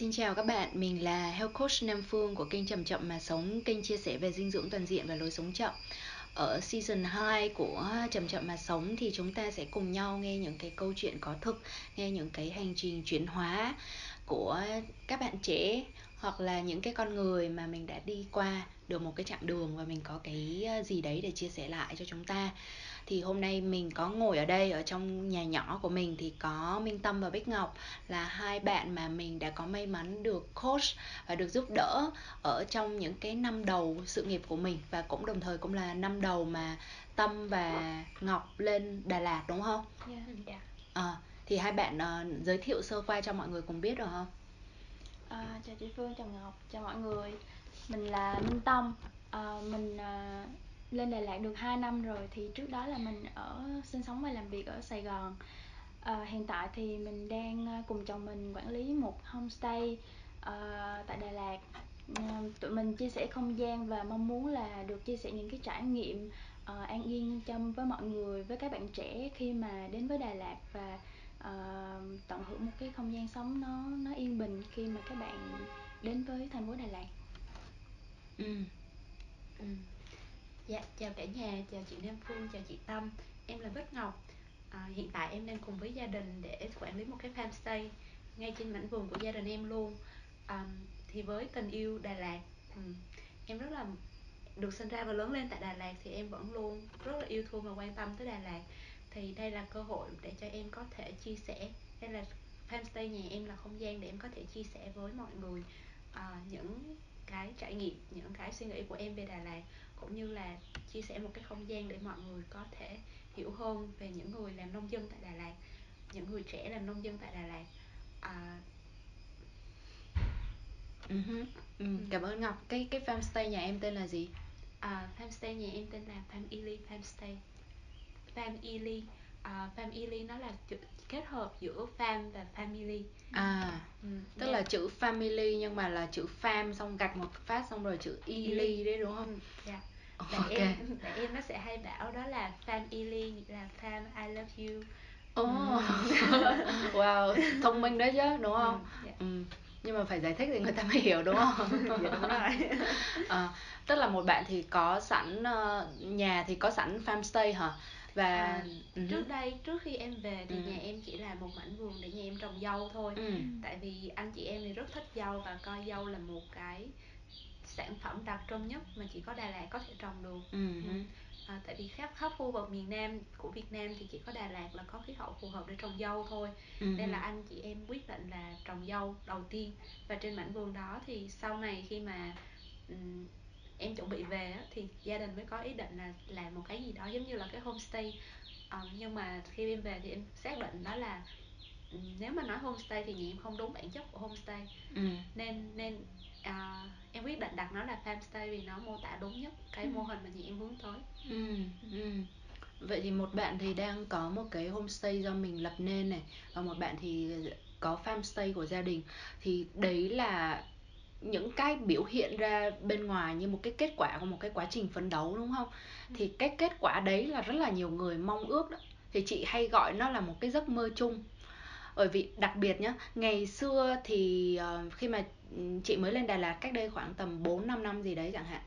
Xin chào các bạn, mình là Health Coach Nam Phương của kênh Chậm Chậm Mà Sống, kênh chia sẻ về dinh dưỡng toàn diện và lối sống chậm. Ở season 2 của Chậm Chậm Mà Sống thì chúng ta sẽ cùng nhau nghe những cái câu chuyện có thực, nghe những cái hành trình chuyển hóa của các bạn trẻ hoặc là những cái con người mà mình đã đi qua được một cái chặng đường và mình có cái gì đấy để chia sẻ lại cho chúng ta thì hôm nay mình có ngồi ở đây ở trong nhà nhỏ của mình thì có Minh Tâm và Bích Ngọc là hai bạn mà mình đã có may mắn được coach và được giúp đỡ ở trong những cái năm đầu sự nghiệp của mình và cũng đồng thời cũng là năm đầu mà Tâm và Ngọc lên Đà Lạt đúng không? Yeah. Yeah. À, thì hai bạn uh, giới thiệu sơ qua cho mọi người cùng biết được không? À, chào chị Phương, chào Ngọc, chào mọi người. Mình là Minh Tâm. À, mình à, lên Đà Lạt được 2 năm rồi thì trước đó là mình ở sinh sống và làm việc ở Sài Gòn à, hiện tại thì mình đang ờ, cùng chồng mình quản lý một homestay à, tại Đà Lạt à, tụi mình chia sẻ không gian và mong muốn là được chia sẻ những cái trải nghiệm à, an yên trong với mọi người với các bạn trẻ khi mà đến với Đà Lạt và à, tận hưởng một cái không gian sống nó nó yên bình khi mà các bạn đến với thành phố Đà Lạt. Ừ. Ừ. Dạ, chào cả nhà, chào chị Nam Phương, chào chị Tâm. Em là Bích Ngọc. À, Hiện tại em đang cùng với gia đình để quản lý một cái farmstay Ngay trên mảnh vườn của gia đình em luôn. À, Thì với tình yêu Đà Lạt um, Em rất là được sinh ra và lớn lên tại Đà Lạt Thì em vẫn luôn rất là yêu thương và quan tâm tới Đà Lạt. Thì đây là cơ hội để cho em có thể chia sẻ Đây là farmstay nhà em là không gian để em có thể chia sẻ với mọi người à, những cái trải nghiệm những cái suy nghĩ của em về Đà Lạt cũng như là chia sẻ một cái không gian để mọi người có thể hiểu hơn về những người làm nông dân tại Đà Lạt những người trẻ làm nông dân tại Đà Lạt à... uh-huh. ừ, cảm ơn Ngọc cái cái farmstay nhà em tên là gì à, farmstay nhà em tên là Farm Ely Farmstay Farm Ely Farm Ely nó là kết hợp giữa farm và family à ừ, tức yeah. là chữ family nhưng mà là chữ farm xong gạch một phát xong rồi chữ ely đấy đúng không? Ừ, yeah. Bạn okay. em bạn em nó sẽ hay bảo đó là fan ely là fan I love you. Oh. wow, thông minh đấy chứ đúng không? Ừ, yeah. Dạ. ừ. Nhưng mà phải giải thích thì người ta mới hiểu đúng không? dạ đúng rồi. à, tức là một bạn thì có sẵn uh, nhà thì có sẵn farmstay hả? và à, uh-huh. trước đây trước khi em về thì uh-huh. nhà em chỉ là một mảnh vườn để nhà em trồng dâu thôi uh-huh. tại vì anh chị em thì rất thích dâu và coi dâu là một cái sản phẩm đặc trưng nhất mà chỉ có Đà Lạt có thể trồng được uh-huh. à, tại vì khắp khắp khu vực miền Nam của Việt Nam thì chỉ có Đà Lạt là có khí hậu phù hợp để trồng dâu thôi uh-huh. nên là anh chị em quyết định là trồng dâu đầu tiên và trên mảnh vườn đó thì sau này khi mà um, em chuẩn bị về á, thì gia đình mới có ý định là làm một cái gì đó giống như là cái homestay à, nhưng mà khi em về thì em xác định đó là nếu mà nói homestay thì nhà em không đúng bản chất của homestay ừ. nên nên à, em quyết định đặt nó là farmstay vì nó mô tả đúng nhất cái ừ. mô hình mà nhà em hướng tới ừ. Ừ. vậy thì một bạn thì đang có một cái homestay do mình lập nên này và một bạn thì có farmstay của gia đình thì đấy là những cái biểu hiện ra bên ngoài như một cái kết quả của một cái quá trình phấn đấu đúng không ừ. thì cái kết quả đấy là rất là nhiều người mong ước đó thì chị hay gọi nó là một cái giấc mơ chung bởi vì đặc biệt nhá ngày xưa thì uh, khi mà chị mới lên Đà Lạt cách đây khoảng tầm 4 5 năm gì đấy chẳng hạn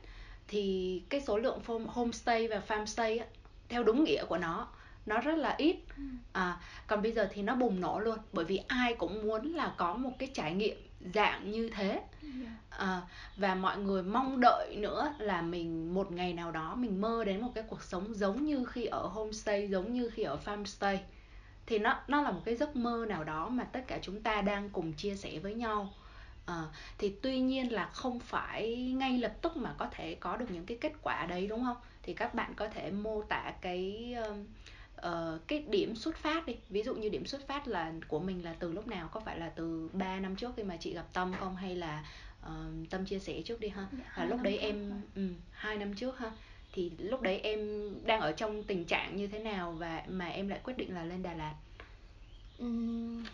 thì cái số lượng homestay và farmstay theo đúng nghĩa của nó nó rất là ít. Ừ. à, còn bây giờ thì nó bùng nổ luôn bởi vì ai cũng muốn là có một cái trải nghiệm dạng như thế. À, và mọi người mong đợi nữa là mình một ngày nào đó mình mơ đến một cái cuộc sống giống như khi ở homestay giống như khi ở farmstay thì nó nó là một cái giấc mơ nào đó mà tất cả chúng ta đang cùng chia sẻ với nhau. À, thì tuy nhiên là không phải ngay lập tức mà có thể có được những cái kết quả đấy đúng không? Thì các bạn có thể mô tả cái uh, cái điểm xuất phát đi. Ví dụ như điểm xuất phát là của mình là từ lúc nào? Có phải là từ 3 năm trước khi mà chị gặp tâm không? Hay là uh, tâm chia sẻ trước đi ha? Dạ, là lúc đấy em ừ, hai năm trước ha thì lúc đấy em đang ở trong tình trạng như thế nào và mà em lại quyết định là lên Đà Lạt? Uhm,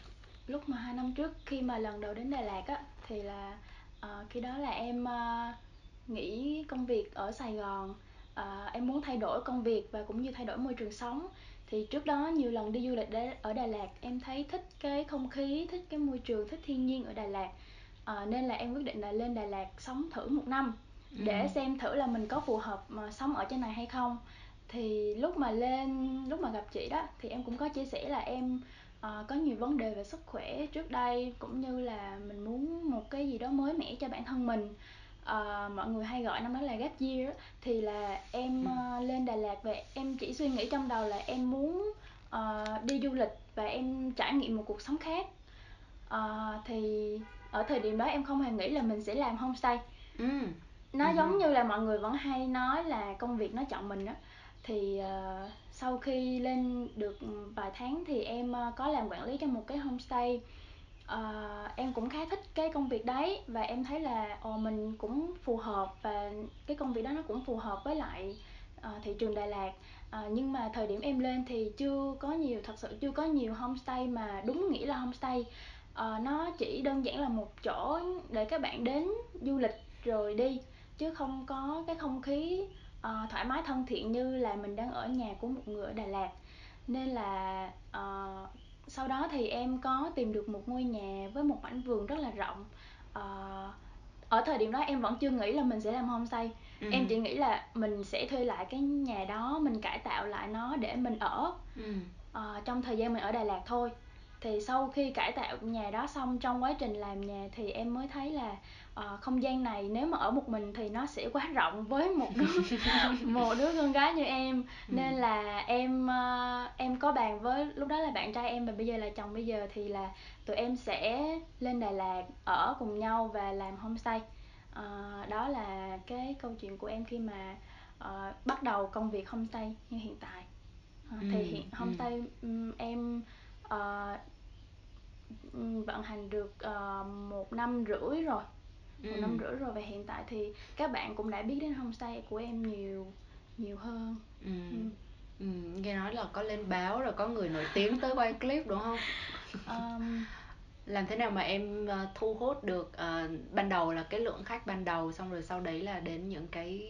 lúc mà hai năm trước khi mà lần đầu đến Đà Lạt á thì là uh, khi đó là em uh, nghỉ công việc ở Sài Gòn. Uh, em muốn thay đổi công việc và cũng như thay đổi môi trường sống. Thì trước đó nhiều lần đi du lịch ở Đà Lạt em thấy thích cái không khí thích cái môi trường thích thiên nhiên ở Đà Lạt. À, nên là em quyết định là lên Đà Lạt sống thử một năm để ừ. xem thử là mình có phù hợp mà sống ở trên này hay không. Thì lúc mà lên lúc mà gặp chị đó thì em cũng có chia sẻ là em uh, có nhiều vấn đề về sức khỏe trước đây cũng như là mình muốn một cái gì đó mới mẻ cho bản thân mình. Uh, mọi người hay gọi năm đó là gap year thì là em uh, lên Đà Lạt và em chỉ suy nghĩ trong đầu là em muốn uh, đi du lịch và em trải nghiệm một cuộc sống khác. Uh, thì ở thời điểm đó em không hề nghĩ là mình sẽ làm homestay. Ừ. nó ừ. giống như là mọi người vẫn hay nói là công việc nó chọn mình đó thì uh, sau khi lên được vài tháng thì em uh, có làm quản lý cho một cái homestay. Uh, em cũng khá thích cái công việc đấy và em thấy là ồ uh, mình cũng phù hợp và cái công việc đó nó cũng phù hợp với lại uh, thị trường Đà Lạt. Uh, nhưng mà thời điểm em lên thì chưa có nhiều thật sự chưa có nhiều homestay mà đúng nghĩa là homestay. Uh, nó chỉ đơn giản là một chỗ để các bạn đến du lịch rồi đi chứ không có cái không khí uh, thoải mái thân thiện như là mình đang ở nhà của một người ở Đà Lạt. Nên là uh, sau đó thì em có tìm được một ngôi nhà với một mảnh vườn rất là rộng. Uh, ở thời điểm đó em vẫn chưa nghĩ là mình sẽ làm homestay. Ừ. em chỉ nghĩ là mình sẽ thuê lại cái nhà đó mình cải tạo lại nó để mình ở. Ừ. uh, trong thời gian mình ở Đà Lạt thôi. Thì sau khi cải tạo nhà đó xong trong quá trình làm nhà thì em mới thấy là uh, không gian này nếu mà ở một mình thì nó sẽ quá rộng với một đứa một đứa con gái như em ừ. nên là em uh, em có bàn với lúc đó là bạn trai em và bây giờ là chồng bây giờ thì là tụi em sẽ lên Đà Lạt ở cùng nhau và làm homestay uh, đó là cái câu chuyện của em khi mà uh, bắt đầu công việc homestay như hiện tại uh, ừ. thì hiện ừ. homestay ừ. um, em uh, vận hành được uh, một năm rưỡi rồi một năm rưỡi rồi và hiện tại thì các bạn cũng đã biết đến homestay của em nhiều nhiều hơn ừ. Ừ. Ừ, nghe nói là có lên báo rồi có người nổi tiếng tới quay clip đúng không um, làm thế nào mà em uh, thu hút được uh, ban đầu là cái lượng khách ban đầu xong rồi sau đấy là đến những cái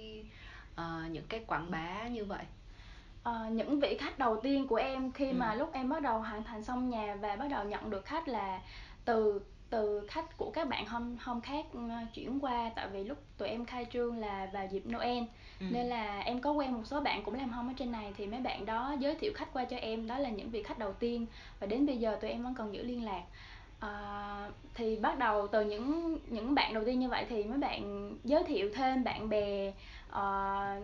uh, những cái quảng bá như vậy uh, những vị khách đầu tiên của em khi ừ. mà lúc em bắt đầu hoàn thành xong nhà và bắt đầu nhận được khách là từ từ khách của các bạn hôm hôm khác uh, chuyển qua. Tại vì lúc tụi em khai trương là vào dịp Noel. Ừ. nên là em có quen một số bạn cũng làm home ở trên này. Thì mấy bạn đó giới thiệu khách qua cho em. Đó là những vị khách đầu tiên. Và đến bây giờ tụi em vẫn còn giữ liên lạc. Uh, thì bắt đầu từ những những bạn đầu tiên như vậy thì mấy bạn giới thiệu thêm bạn bè uh,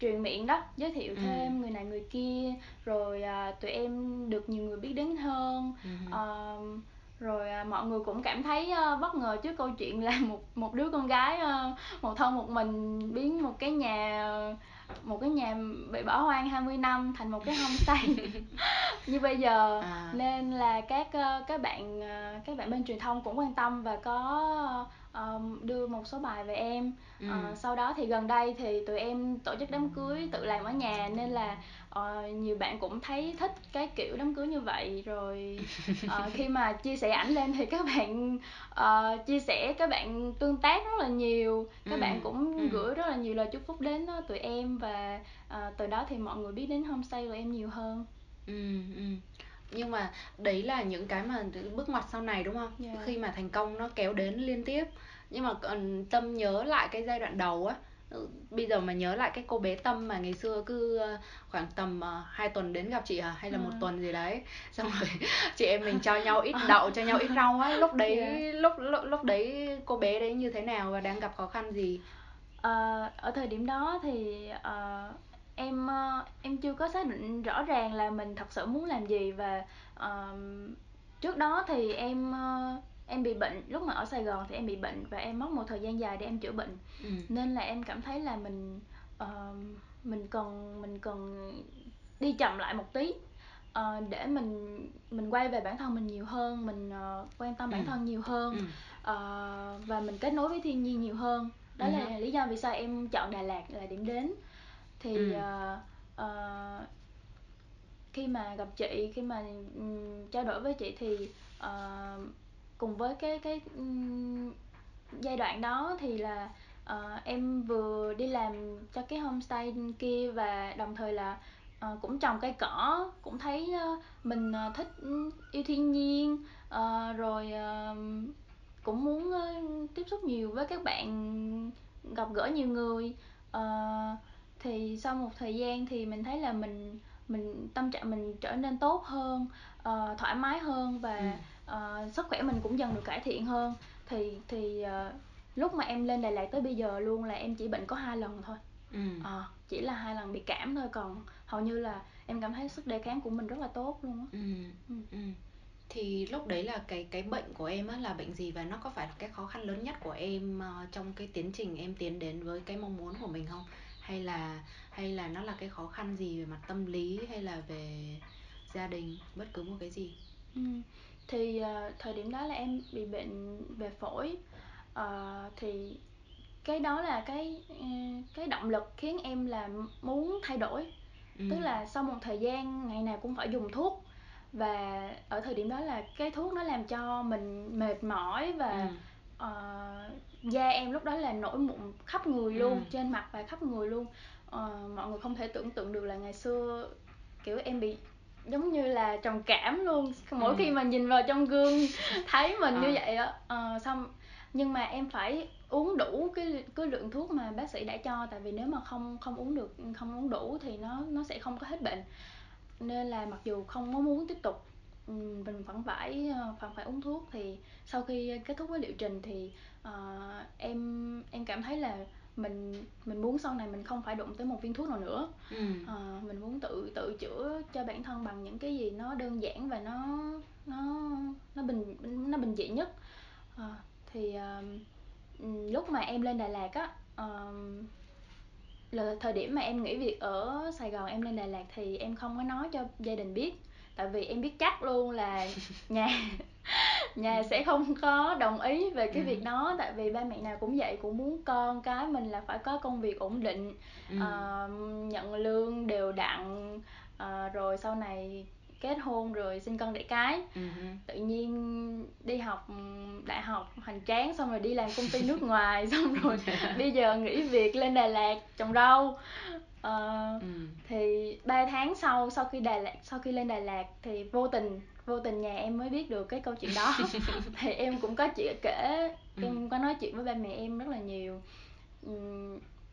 truyền miệng đó. Giới thiệu ừ. thêm người này người kia. Rồi uh, tụi em được nhiều người biết đến hơn. Ừ. uh, rồi à, mọi người cũng cảm thấy uh, bất ngờ trước câu chuyện là một một đứa con gái uh, một thân một mình biến một cái nhà một cái nhà bị bỏ hoang 20 năm thành một cái homestay như bây giờ à. nên là các uh, các bạn uh, các bạn bên truyền thông cũng quan tâm và có um, đưa một số bài về em ừ. uh, sau đó thì gần đây thì tụi em tổ chức đám cưới tự làm ở nhà nên là uh, nhiều bạn cũng thấy thích cái kiểu đám cưới như vậy rồi uh, khi mà chia sẻ ảnh lên thì các bạn uh, chia sẻ các bạn tương tác rất là nhiều các ừ. bạn cũng ừ. gửi rất là nhiều lời chúc phúc đến uh, tụi em và uh, từ đó thì mọi người biết đến homestay của em nhiều hơn ừ, ừ nhưng mà đấy là những cái mà bước ngoặt sau này đúng không? Yeah. khi mà thành công nó kéo đến liên tiếp. Nhưng mà còn tâm nhớ lại cái giai đoạn đầu á. Ừ, bây giờ mà nhớ lại cái cô bé tâm mà ngày xưa cứ ờ, khoảng tầm uh, hai tuần đến gặp chị à hay là ừ. một tuần gì đấy. Xong rồi chị em mình cho nhau ít đậu cho nhau ít rau á. Lúc đấy yeah. lúc, lúc lúc đấy cô bé đấy như thế nào và đang gặp khó khăn gì? Uh, ở thời điểm đó thì uh, em uh, em chưa có xác định rõ ràng là mình thật sự muốn làm gì và uh, trước đó thì em uh, em bị bệnh lúc mà ở Sài Gòn thì em bị bệnh và em mất một thời gian dài để em chữa bệnh ừ. nên là em cảm thấy là mình uh, mình cần mình cần đi chậm lại một tí uh, để mình mình quay về bản thân mình nhiều hơn mình uh, quan tâm bản ừ. thân nhiều hơn ừ. uh, và mình kết nối với thiên nhiên nhiều hơn đó ừ. là lý do vì sao em chọn Đà Lạt là điểm đến thì ừ. uh, uh, khi mà gặp chị khi mà um, trao đổi với chị thì uh, cùng với cái cái um, giai đoạn đó thì là uh, em vừa đi làm cho cái homestay kia và đồng thời là uh, cũng trồng cây cỏ cũng thấy uh, mình uh, thích yêu thiên nhiên uh, rồi uh, cũng muốn uh, tiếp xúc nhiều với các bạn gặp gỡ nhiều người uh, thì sau một thời gian thì mình thấy là mình mình tâm trạng mình trở nên tốt hơn uh, thoải mái hơn và ừ. uh, sức khỏe mình cũng dần được cải thiện hơn thì thì uh, lúc mà em lên Đà Lạt tới bây giờ luôn là em chỉ bệnh có hai lần thôi ừ. à, chỉ là hai lần bị cảm thôi còn hầu như là em cảm thấy sức đề kháng của mình rất là tốt luôn á ừ. ừ. ừ. thì lúc đấy là cái cái bệnh của em á là bệnh gì và nó có phải là cái khó khăn lớn nhất của em uh, trong cái tiến trình em tiến đến với cái mong muốn của mình không hay là hay là nó là cái khó khăn gì về mặt tâm lý hay là về gia đình bất cứ một cái gì ừ. thì uh, thời điểm đó là em bị bệnh về phổi uh, thì cái đó là cái ừ, cái động lực khiến em là muốn thay đổi ừ. tức là sau một thời gian ngày nào cũng phải dùng thuốc và ở thời điểm đó là cái thuốc nó làm cho mình mệt mỏi và ừ. uh, da em lúc đó là nổi mụn khắp người luôn ừ. trên mặt và khắp người luôn uh, mọi người không thể tưởng tượng được là ngày xưa kiểu em bị giống như là trầm cảm luôn mỗi ừ. khi mà nhìn vào trong gương thấy mình à. như vậy á uh, xong nhưng mà em phải uống đủ cái cái lượng thuốc mà bác sĩ đã cho tại vì nếu mà không không uống được không uống đủ thì nó nó sẽ không có hết bệnh nên là mặc dù không có muốn tiếp tục mình vẫn phải ờ, vẫn phải uống thuốc. Thì sau khi kết thúc với liệu trình thì uh, em em cảm thấy là mình mình muốn sau này mình không phải đụng tới một viên thuốc nào nữa. Ừ. uh, mình muốn tự tự chữa cho bản thân bằng những cái gì nó đơn giản và nó nó nó bình nó bình dị nhất. Uh, thì uh, lúc mà em lên Đà Lạt á uh, là thời điểm mà em nghỉ việc ở Sài Gòn em lên Đà Lạt thì em không có nói cho gia đình biết tại vì em biết chắc luôn là nhà nhà sẽ không có đồng ý về cái ừ. việc đó tại vì ba mẹ nào cũng vậy cũng muốn con cái mình là phải có công việc ổn định ừ. uh, nhận lương đều đặn uh, rồi sau này kết hôn rồi sinh con đẻ cái uh-huh. tự nhiên đi học đại học hoành tráng xong rồi đi làm công ty nước ngoài xong rồi bây giờ nghỉ việc lên Đà Lạt trồng rau uh, ừ. thì ba tháng sau sau khi Đà Lạt sau khi lên Đà Lạt thì vô tình vô tình nhà em mới biết được cái câu chuyện đó thì em cũng có chuyện kể ừ. em có nói chuyện với ba mẹ em rất là nhiều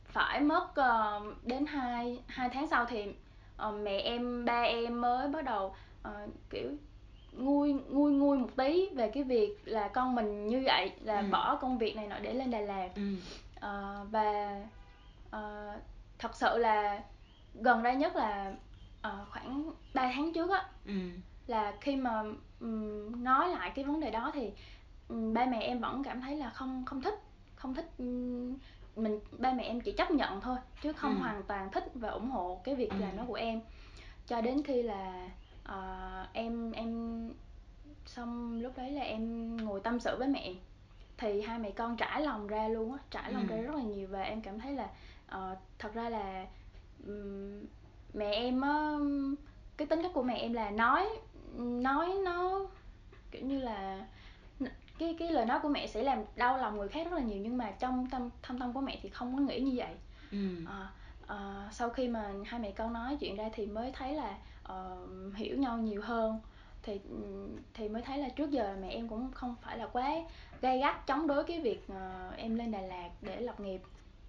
phải mất uh, đến hai hai tháng sau thì uh, mẹ em ba em mới bắt đầu uh, kiểu nguôi nguôi nguôi một tí về cái việc là con mình như vậy là ừ. bỏ công việc này nọ để lên Đà Lạt ừ. uh, và uh, thật sự là gần đây nhất là uh, khoảng 3 tháng trước á ừ. là khi mà um, nói lại cái vấn đề đó thì um, ba mẹ em vẫn cảm thấy là không không thích không thích um, mình ba mẹ em chỉ chấp nhận thôi chứ không ừ. hoàn toàn thích và ủng hộ cái việc ừ. làm đó của em cho đến khi là uh, em em xong lúc đấy là em ngồi tâm sự với mẹ thì hai mẹ con trải lòng ra luôn á trải lòng ừ. ra rất là nhiều và em cảm thấy là uh, thật ra là um, mẹ em á cái tính cách của mẹ em là nói nói nó kiểu như là cái cái lời nói của mẹ sẽ làm đau lòng người khác rất là nhiều nhưng mà trong tâm thâm tâm của mẹ thì không có nghĩ như vậy. Ừ. à, à, sau khi mà hai mẹ con nói chuyện ra thì mới thấy là uh, hiểu nhau nhiều hơn. Thì thì mới thấy là trước giờ mẹ em cũng không phải là quá gay gắt chống đối cái việc uh, em lên Đà Lạt để lập nghiệp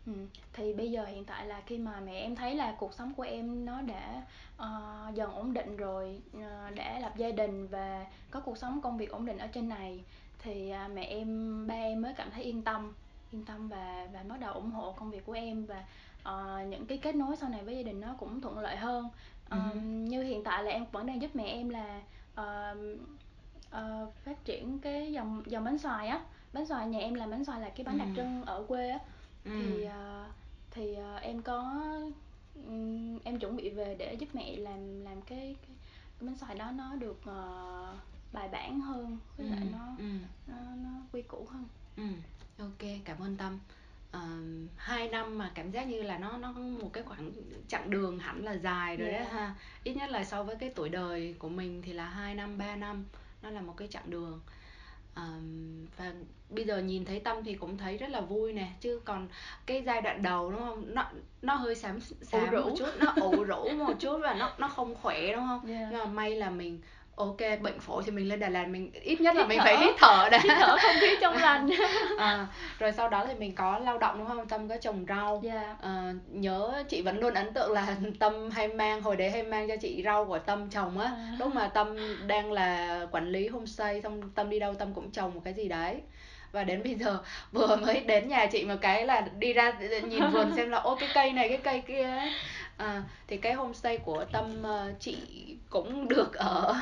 ừ. thì bây giờ hiện tại là khi mà mẹ em thấy là cuộc sống của em nó đã uh, dần ổn định rồi uh, đã lập gia đình và có cuộc sống công việc ổn định ở trên này thì uh, mẹ em ba em mới cảm thấy yên tâm yên tâm và và bắt đầu ủng hộ công việc của em và uh, những cái kết nối sau này với gia đình nó cũng thuận lợi hơn uh, uh như hiện tại là em vẫn đang giúp mẹ em là uh, uh, phát triển cái dòng dòng bánh xoài á bánh xoài nhà em làm bánh xoài là cái bánh ừ. đặc trưng ở quê á ừ. Thì uh, thì uh, em có em chuẩn bị về để giúp mẹ làm làm cái cái, bánh xoài đó nó được uh, bài bản hơn với ừ. lại nó, ừ. nó nó quy củ hơn ừ. ok cảm ơn tâm uh, hai năm mà cảm giác như là nó nó một cái khoảng chặng đường hẳn là dài rồi yeah. đấy ha ít nhất là so với cái tuổi đời của mình thì là hai năm ba năm nó là một cái chặng đường um, và bây giờ nhìn thấy tâm thì cũng thấy rất là vui nè chứ còn cái giai đoạn đầu đúng không? Nó nó hơi xám xám một chút nó ủ rũ một chút và nó nó không khỏe đúng không? Yeah. nhưng mà may là mình ok bệnh phổi thì mình lên Đà Lạt mình ít nhất là mình phải hít thở đã. Hít thở không khí trong lành. À, rồi sau đó thì mình có lao động đúng không? Tâm có trồng rau. Yeah. Dạ. à, nhớ chị vẫn luôn ấn tượng là tâm hay mang hồi đấy hay mang cho chị rau của tâm trồng á. À. lúc mà tâm đang là quản lý homestay xong tâm đi đâu tâm cũng trồng một cái gì đấy. Và đến bây giờ vừa mới đến nhà chị một cái là đi ra nhìn vườn xem là ô cái cây này cái cây kia ấy à, thì cái homestay của tâm uh, chị cũng được ở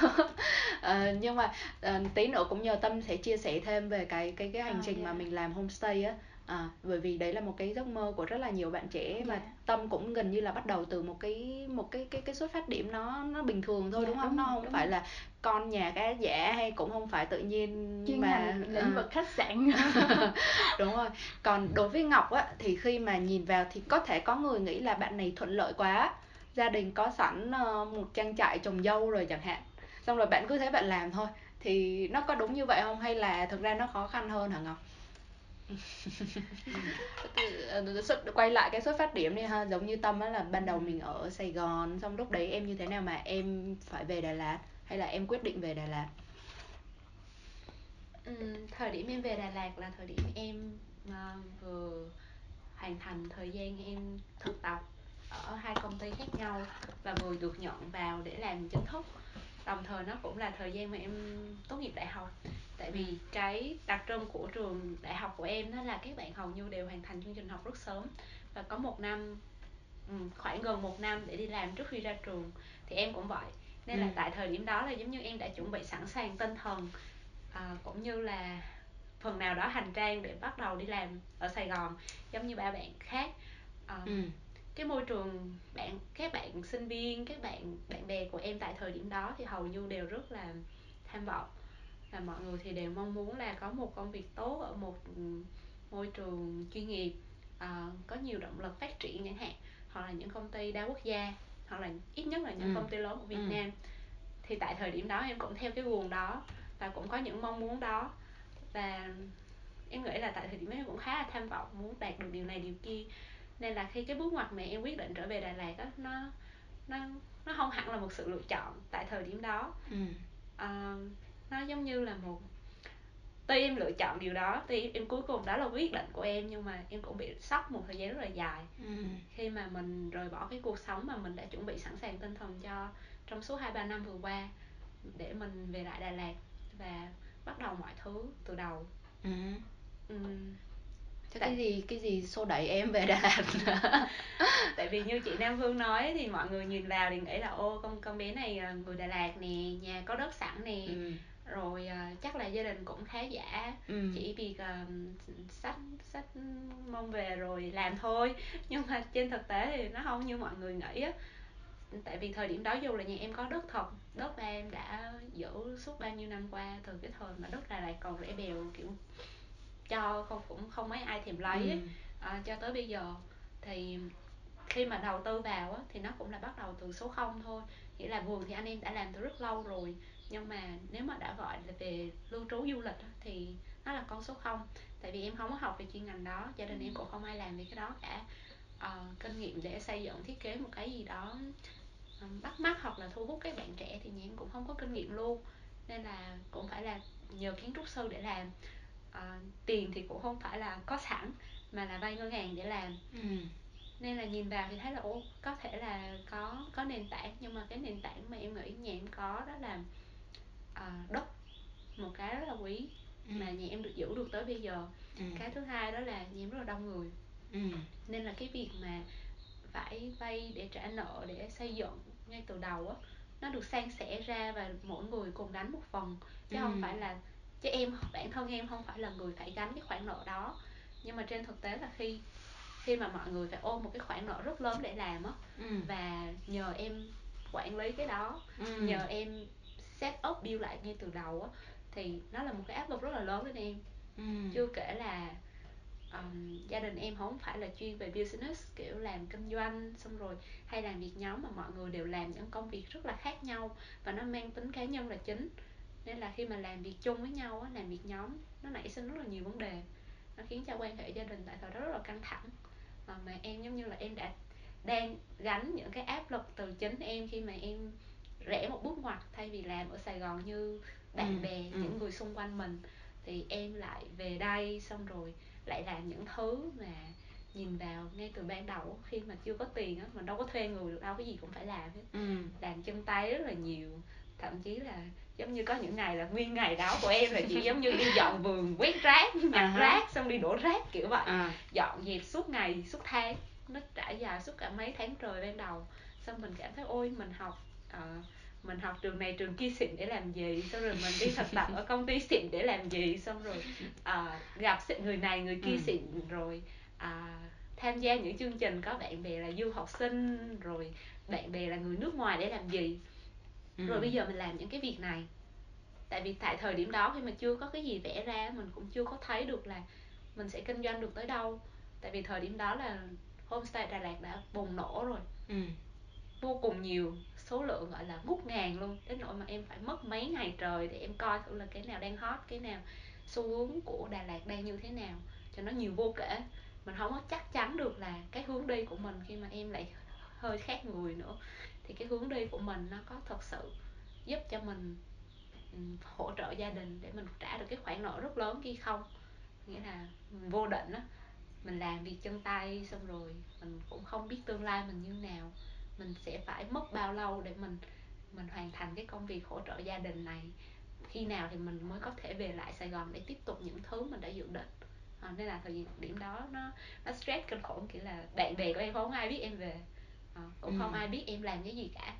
à, nhưng mà uh, tí nữa cũng nhờ tâm sẽ chia sẻ thêm về cái cái cái hành oh, trình yeah. mà mình làm homestay á à, bởi vì đấy là một cái giấc mơ của rất là nhiều bạn trẻ yeah. mà tâm cũng gần như là bắt đầu từ một cái một cái cái cái xuất phát điểm nó nó bình thường thôi yeah, đúng không? đúng nó không đúng phải là con nhà cá giả hay cũng không phải tự nhiên Chuyên mà lĩnh uh, vực khách sạn. Đúng rồi. Còn đối với ngọc á thì khi mà nhìn vào thì có thể có người nghĩ là bạn này thuận lợi quá. Gia đình có sẵn uh, một trang trại trồng dâu rồi chẳng hạn. Xong rồi bạn cứ thế bạn làm thôi. Thì nó có đúng như vậy không? Hay là thực ra nó khó khăn hơn hả ngọc Ờ, xuất quay lại cái xuất phát điểm đi ha. Giống như tâm á là ban đầu mình ở sài gòn xong lúc đấy em như thế nào mà em phải về đà lạt? Hay là em quyết định về đà lạt? Ừ, thời điểm em về đà lạt là thời điểm em uh, vừa hoàn thành thời gian em thực tập ở hai công ty khác nhau và vừa được nhận vào để làm chính thức đồng thời nó cũng là thời gian mà em tốt nghiệp đại học. Tại vì cái đặc trưng của trường đại học của em đó là các bạn hầu như đều hoàn thành chương trình học rất sớm. Và có một năm ừ, khoảng gần một năm để đi làm trước khi ra trường thì em cũng vậy. Nên là ừ. tại thời điểm đó là giống như em đã chuẩn bị sẵn sàng tinh thần à, cũng như là phần nào đó hành trang để bắt đầu đi làm ở Sài Gòn giống như ba bạn khác. À, ừ. Cái môi trường bạn các bạn sinh viên các bạn bạn bè của em tại thời điểm đó thì hầu như đều rất là tham vọng và mọi người thì đều mong muốn là có một công việc tốt ở một môi trường chuyên nghiệp uh, có nhiều động lực phát triển chẳng hạn hoặc là những công ty đa quốc gia hoặc là ít nhất là những ừ. công ty lớn của Việt ừ. Nam thì tại thời điểm đó em cũng theo cái guồng đó và cũng có những mong muốn đó và em nghĩ là tại thời điểm đó em cũng khá là tham vọng muốn đạt được điều này điều kia nên là khi cái bước ngoặt mà em quyết định trở về Đà Lạt đó nó nó nó không hẳn là một sự lựa chọn tại thời điểm đó ừ. uh, nó giống như là một tuy em lựa chọn điều đó tuy em cuối cùng đó là quyết định của em nhưng mà em cũng bị sốc một thời gian rất là dài ừ. khi mà mình rời bỏ cái cuộc sống mà mình đã chuẩn bị sẵn sàng tinh thần cho trong suốt hai ba năm vừa qua để mình về lại Đà Lạt và bắt đầu mọi thứ từ đầu ừ. Ừ. Thế cái gì cái gì xô đẩy em về Đà Lạt? Tại vì như chị Nam Phương nói thì mọi người nhìn vào thì nghĩ là ô con con bé này à, người Đà Lạt nè nhà có đất sẵn nè. Ừ. Rồi uh, chắc là gia đình cũng khá giả. Ừ. chỉ việc uh, sách sách mong về rồi làm thôi. Nhưng mà trên thực tế thì nó không như mọi người nghĩ á. Tại vì thời điểm đó dù là nhà em có đất thật đất ba em đã giữ suốt bao nhiêu năm qua từ cái thời mà đất là lại còn rẻ bèo kiểu cho không cũng không mấy ai thèm lấy ừ. à, cho tới bây giờ thì khi mà đầu tư vào á, thì nó cũng là bắt đầu từ số 0 thôi. Nghĩa là vườn thì anh em đã làm từ rất lâu rồi. Nhưng mà nếu mà đã gọi là về lưu trú du lịch thì nó là con số 0 tại vì em không có học về chuyên ngành đó gia đình em cũng không ai làm về cái đó cả. Uh, kinh nghiệm để xây dựng thiết kế một cái gì đó um, bắt mắt hoặc là thu hút các bạn trẻ thì nhà em cũng không có kinh nghiệm luôn. Nên là cũng phải là nhờ kiến trúc sư để làm uh, tiền thì cũng không phải là có sẵn mà là vay ngân hàng để làm ừ. nên là nhìn vào thì thấy là ô có thể là có có nền tảng nhưng mà cái nền tảng mà em nghĩ nhà em có đó là uh, đất một cái rất là quý ừ. mà nhà em được giữ được tới bây giờ ừ. cái thứ hai đó là nhà em rất là đông người ừ. nên là cái việc mà phải vay để trả nợ để xây dựng ngay từ đầu á nó được san sẻ ra và mỗi người cùng gánh một phần chứ ừ. không phải là chứ em bản thân em không phải là người phải gánh cái khoản nợ đó nhưng mà trên thực tế là khi khi mà mọi người phải ôm một cái khoản nợ rất lớn để làm á ừ. và nhờ em quản lý cái đó ừ. nhờ em set up build lại ngay từ đầu á thì nó là một cái áp lực rất là lớn với em ừ. chưa kể là um, gia đình em không phải là chuyên về business kiểu làm kinh doanh xong rồi hay làm việc nhóm mà mọi người đều làm những công việc rất là khác nhau và nó mang tính cá nhân là chính nên là khi mà làm việc chung với nhau á làm việc nhóm nó nảy sinh rất là nhiều vấn đề. Nó khiến cho quan hệ gia đình tại thời đó rất là căng thẳng. Mà, mà em giống như là em đã đang gánh những cái áp lực từ chính em khi mà em rẽ một bước ngoặt thay vì làm ở Sài Gòn như bạn ừ, bè ừ. những người xung quanh mình. Thì em lại về đây xong rồi lại làm những thứ mà nhìn vào ngay từ ban đầu khi mà chưa có tiền á mình đâu có thuê người được đâu cái gì cũng phải làm hết. Ừ. làm chân tay rất là nhiều. Thậm chí là giống như có những ngày là nguyên ngày đó của em là chỉ giống như đi dọn vườn quét rác nhặt uh-huh. rác xong đi đổ rác kiểu vậy uh. dọn dẹp suốt ngày suốt tháng nó trải dài suốt cả mấy tháng trời ban đầu xong mình cảm thấy ôi mình học uh, mình học trường này trường kia xịn để làm gì xong rồi mình đi thực tập ở công ty xịn để làm gì xong rồi uh, gặp người này người kia ừ. xịn rồi uh, tham gia những chương trình có bạn bè là du học sinh rồi bạn bè là người nước ngoài để làm gì ừ. rồi bây giờ mình làm những cái việc này. Tại vì tại thời điểm đó khi mà chưa có cái gì vẽ ra mình cũng chưa có thấy được là mình sẽ kinh doanh được tới đâu. Tại vì thời điểm đó là homestay Đà Lạt đã bùng nổ rồi. Ừ. vô cùng nhiều số lượng gọi là ngút ngàn luôn. Đến nỗi mà em phải mất mấy ngày trời để em coi thử là cái nào đang hot cái nào xu hướng của Đà Lạt đang như thế nào cho nó nhiều vô kể. Mình không có chắc chắn được là cái hướng đi của mình khi mà em lại hơi khác người nữa thì cái hướng đi của mình nó có thật sự giúp cho mình ừ, hỗ trợ gia đình để mình trả được cái khoản nợ rất lớn kia không? Nghĩa là vô định á mình làm việc chân tay xong rồi mình cũng không biết tương lai mình như nào. Mình sẽ phải mất bao lâu để mình mình hoàn thành cái công việc hỗ trợ gia đình này. Khi nào thì mình mới có thể về lại Sài Gòn để tiếp tục những thứ mình đã dự định? À, nên là thời điểm đó nó nó stress kinh khủng kiểu là bạn bè của em không ai biết em về à, cũng ừ. không ai biết em làm cái gì cả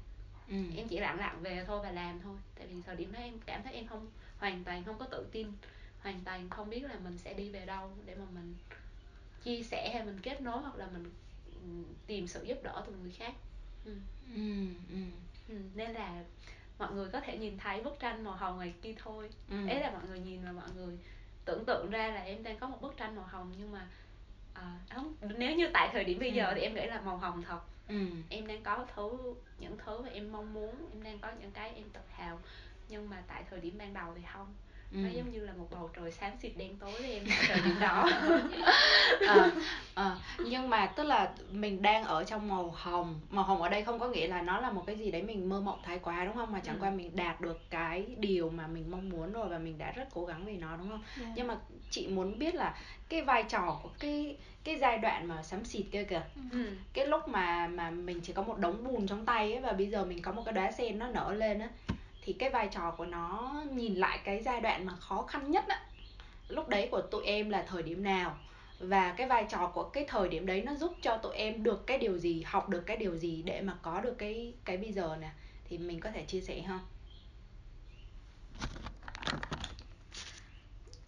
ừ. em chỉ lặng lặng về thôi và làm thôi tại vì thời điểm đó em cảm thấy em không hoàn toàn không có tự tin hoàn toàn không biết là mình sẽ đi về đâu để mà mình chia sẻ hay mình kết nối hoặc là mình ừ, tìm sự giúp đỡ từ người khác ừ. Ừ, ừ. Ừ, nên là mọi người có thể nhìn thấy bức tranh màu hồng ngoài kia thôi ừ. ấy là mọi người nhìn và mọi người tưởng tượng ra là em đang có một bức tranh màu hồng nhưng mà à, không nếu như tại thời điểm bây giờ ừ. thì em nghĩ là màu hồng thật ừ. em đang có thứ, những thứ mà em mong muốn, em đang có những cái em tự hào nhưng mà tại thời điểm ban đầu thì không ừ. nó giống như là một bầu trời xám xịt đen tối với em thời điểm đó à, à, nhưng mà tức là mình đang ở trong màu hồng màu hồng ở đây không có nghĩa là nó là một cái gì đấy mình mơ mộng thái quá đúng không mà chẳng ừ. qua mình đạt được cái điều mà mình mong muốn rồi và mình đã rất cố gắng vì nó đúng không yeah. Dạ. nhưng mà chị muốn biết là cái vai trò của cái cái giai đoạn mà xám xịt kia kìa ừ. cái lúc mà mà mình chỉ có một đống bùn trong tay ấy và bây giờ mình có một cái đóa sen nó nở lên á thì cái vai trò của nó nhìn lại cái giai đoạn mà khó khăn nhất á lúc đấy của tụi em là thời điểm nào? Và cái vai trò của cái thời điểm đấy nó giúp cho tụi em được cái điều gì học được cái điều gì để mà có được cái cái bây giờ nè? Thì mình có thể chia sẻ không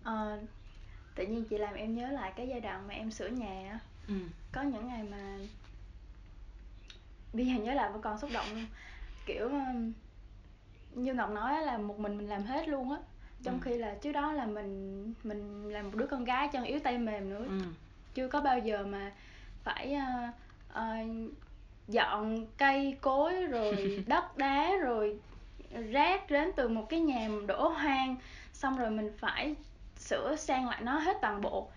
à, tự nhiên chị làm em nhớ lại cái giai đoạn mà em sửa nhà ừ. có những ngày mà bây giờ nhớ lại vẫn còn xúc động luôn. Kiểu như ngọc nói là một mình mình làm hết luôn á trong ừ. khi là trước đó là mình mình là một đứa con gái chân yếu tay mềm nữa ừ. chưa có bao giờ mà phải uh, uh, dọn cây cối rồi đất đá rồi rác đến từ một cái nhà đổ hoang xong rồi mình phải sửa sang lại nó hết toàn bộ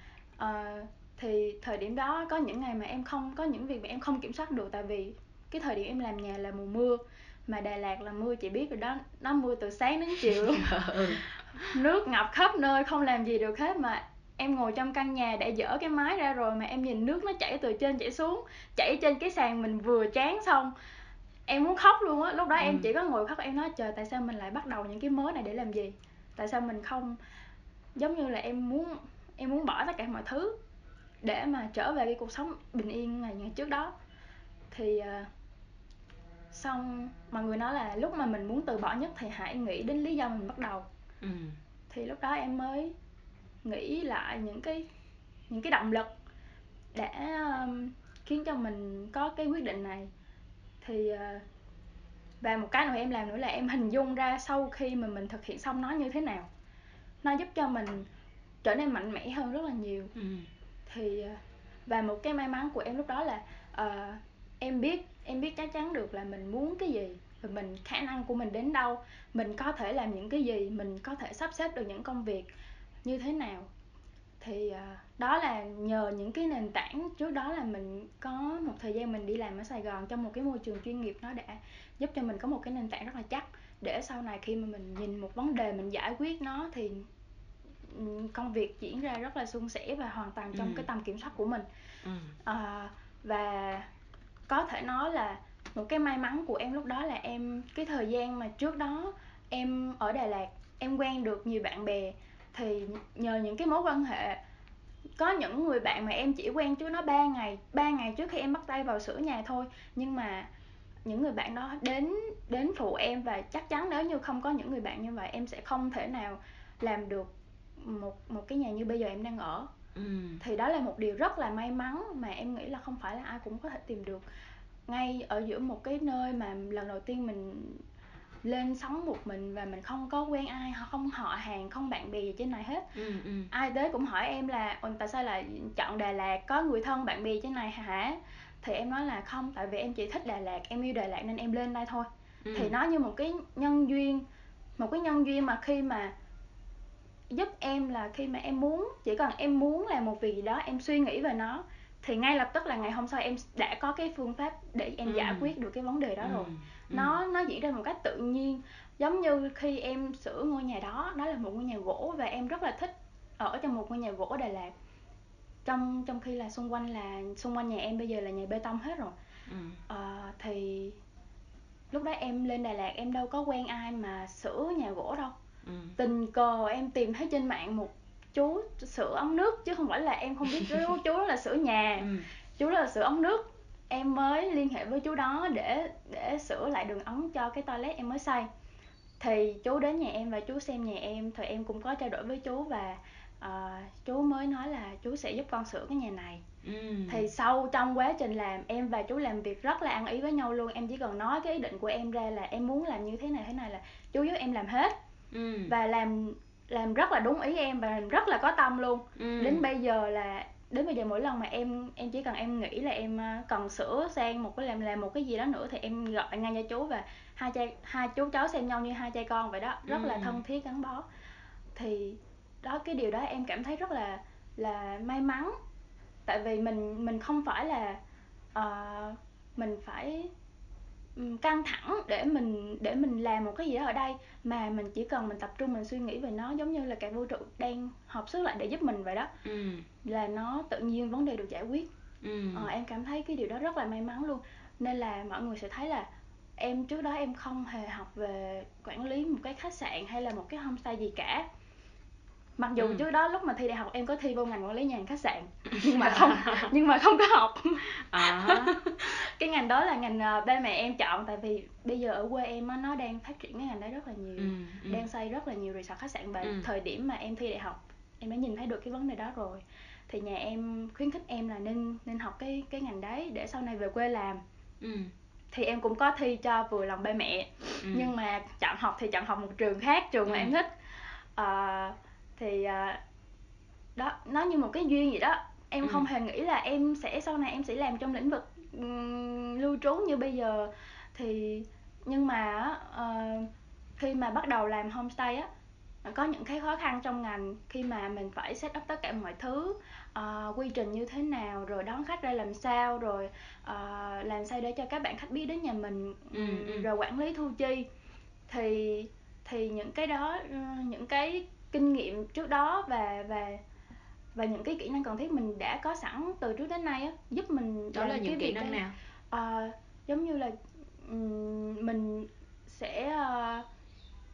uh, thì thời điểm đó có những ngày mà em không có những việc mà em không kiểm soát được tại vì cái thời điểm em làm nhà là mùa mưa mà Đà Lạt là mưa chị biết rồi đó nó mưa từ sáng đến chiều luôn ừ. nước ngập khắp nơi không làm gì được hết mà em ngồi trong căn nhà để dỡ cái mái ra rồi mà em nhìn nước nó chảy từ trên chảy xuống chảy trên cái sàn mình vừa chán xong em muốn khóc luôn á lúc đó ừ. em chỉ có ngồi khóc em nói trời tại sao mình lại bắt đầu những cái mới này để làm gì tại sao mình không giống như là em muốn em muốn bỏ tất cả mọi thứ để mà trở về cái cuộc sống bình yên ngày ngày trước đó thì uh, xong mọi người nói là lúc mà mình muốn từ bỏ nhất thì hãy nghĩ đến lý do mình bắt đầu ừ. thì lúc đó em mới nghĩ lại những cái những cái động lực để um, khiến cho mình có cái quyết định này thì uh, và một cái nữa em làm nữa là em hình dung ra sau khi mà mình thực hiện xong nó như thế nào nó giúp cho mình trở nên mạnh mẽ hơn rất là nhiều ừ. thì uh, và một cái may mắn của em lúc đó là uh, em biết em biết chắc chắn được là mình muốn cái gì và mình khả năng của mình đến đâu. Mình có thể làm những cái gì mình có thể sắp xếp được những công việc như thế nào. Thì à, đó là nhờ những cái nền tảng. Trước đó là mình có một thời gian mình đi làm ở Sài Gòn trong một cái môi trường chuyên nghiệp nó đã giúp cho mình có một cái nền tảng rất là chắc. Để sau này khi mà mình nhìn một vấn đề mình giải quyết nó thì công việc diễn ra rất là suôn sẻ và hoàn toàn trong ừ. cái tầm kiểm soát của mình. Ừ. à, và có thể nói là một cái may mắn của em lúc đó là em, cái thời gian mà trước đó em ở Đà Lạt, em quen được nhiều bạn bè, thì nhờ những cái mối quan hệ, có những người bạn mà em chỉ quen trước nó 3 ngày 3 ngày trước khi em bắt tay vào sửa nhà thôi. Nhưng mà những người bạn đó đến đến phụ em và chắc chắn nếu như không có những người bạn như vậy, em sẽ không thể nào làm được một một cái nhà như bây giờ em đang ở ừ. thì đó là một điều rất là may mắn mà em nghĩ là không phải là ai cũng có thể tìm được ngay ở giữa một cái nơi mà lần đầu tiên mình lên sống một mình và mình không có quen ai không họ hàng không bạn bè gì trên này hết ừ, ừ. ai tới cũng hỏi em là tại sao lại chọn đà lạt có người thân bạn bè trên này hả thì em nói là không tại vì em chỉ thích đà lạt em yêu đà lạt nên em lên đây thôi ừ. thì nó như một cái nhân duyên một cái nhân duyên mà khi mà giúp em là khi mà em muốn chỉ cần em muốn làm một việc gì đó em suy nghĩ về nó thì ngay lập tức là ngày hôm sau em đã có cái phương pháp để em ừ. giải quyết được cái vấn đề đó ừ. rồi ừ. nó nó diễn ra một cách tự nhiên giống như khi em sửa ngôi nhà đó đó là một ngôi nhà gỗ và em rất là thích ở trong một ngôi nhà gỗ Đà Lạt trong trong khi là xung quanh là xung quanh nhà em bây giờ là nhà bê tông hết rồi ừ. à, thì lúc đó em lên Đà Lạt em đâu có quen ai mà sửa nhà gỗ đâu ừ. tình cờ em tìm thấy trên mạng một chú sửa ống nước chứ không phải là em không biết chú chú đó là sửa nhà ừ. chú đó là sửa ống nước em mới liên hệ với chú đó để để sửa lại đường ống cho cái toilet em mới xây thì chú đến nhà em và chú xem nhà em thì em cũng có trao đổi với chú và uh, chú mới nói là chú sẽ giúp con sửa cái nhà này ừ. thì sau trong quá trình làm em và chú làm việc rất là ăn ý với nhau luôn em chỉ cần nói cái ý định của em ra là em muốn làm như thế này thế này là chú giúp em làm hết ừ. và làm làm rất là đúng ý em và làm rất là có tâm luôn ừ. đến bây giờ là đến bây giờ mỗi lần mà em em chỉ cần em nghĩ là em ờ, cần sửa sang một cái làm làm một cái gì đó nữa thì em gọi ngay cho chú và hai cha hai chú cháu xem nhau như hai cha con vậy đó rất ừ. là thân thiết gắn bó thì đó cái điều đó em cảm thấy rất là là may mắn tại vì mình mình không phải là uh, mình phải căng thẳng để mình để mình làm một cái gì đó ở đây. Mà mình chỉ cần mình tập trung mình suy nghĩ về nó giống như là cả vũ trụ đang hợp sức lại để giúp mình vậy đó. Ừ. là nó tự nhiên vấn đề được giải quyết. Ừ. ờ, em cảm thấy cái điều đó rất là may mắn luôn. Nên là mọi người sẽ thấy là em trước đó em không hề học về quản lý một cái khách sạn hay là một cái homestay gì cả mặc dù ừ. trước đó lúc mà thi đại học em có thi vô ngành quản lý nhà hàng khách sạn nhưng mà không nhưng mà không có học à. cái ngành đó là ngành uh, ba mẹ em chọn tại vì bây giờ ở quê em á nó đang phát triển cái ngành đó rất là nhiều ừ, ừ. đang xây rất là nhiều resort khách sạn và ừ. thời điểm mà em thi đại học em đã nhìn thấy được cái vấn đề đó rồi thì nhà em khuyến khích em là nên nên học cái cái ngành đấy để sau này về quê làm ừ. thì em cũng có thi cho vừa lòng ba mẹ ừ. nhưng mà chọn học thì chọn học một trường khác trường mà ừ. em thích uh, thì uh, đó nó như một cái duyên vậy đó em ừ. không hề nghĩ là em sẽ sau này em sẽ làm trong lĩnh vực um, lưu trú như bây giờ thì nhưng mà uh, khi mà bắt đầu làm homestay á có những cái khó khăn trong ngành khi mà mình phải set up tất cả mọi thứ uh, quy trình như thế nào rồi đón khách ra làm sao rồi uh, làm sao để cho các bạn khách biết đến nhà mình ừ, ừ. rồi quản lý thu chi thì thì những cái đó những cái kinh nghiệm trước đó và và và những cái kỹ năng cần thiết mình đã có sẵn từ trước đến nay á giúp mình đó là những kỹ năng nào à, giống như là um, mình sẽ uh,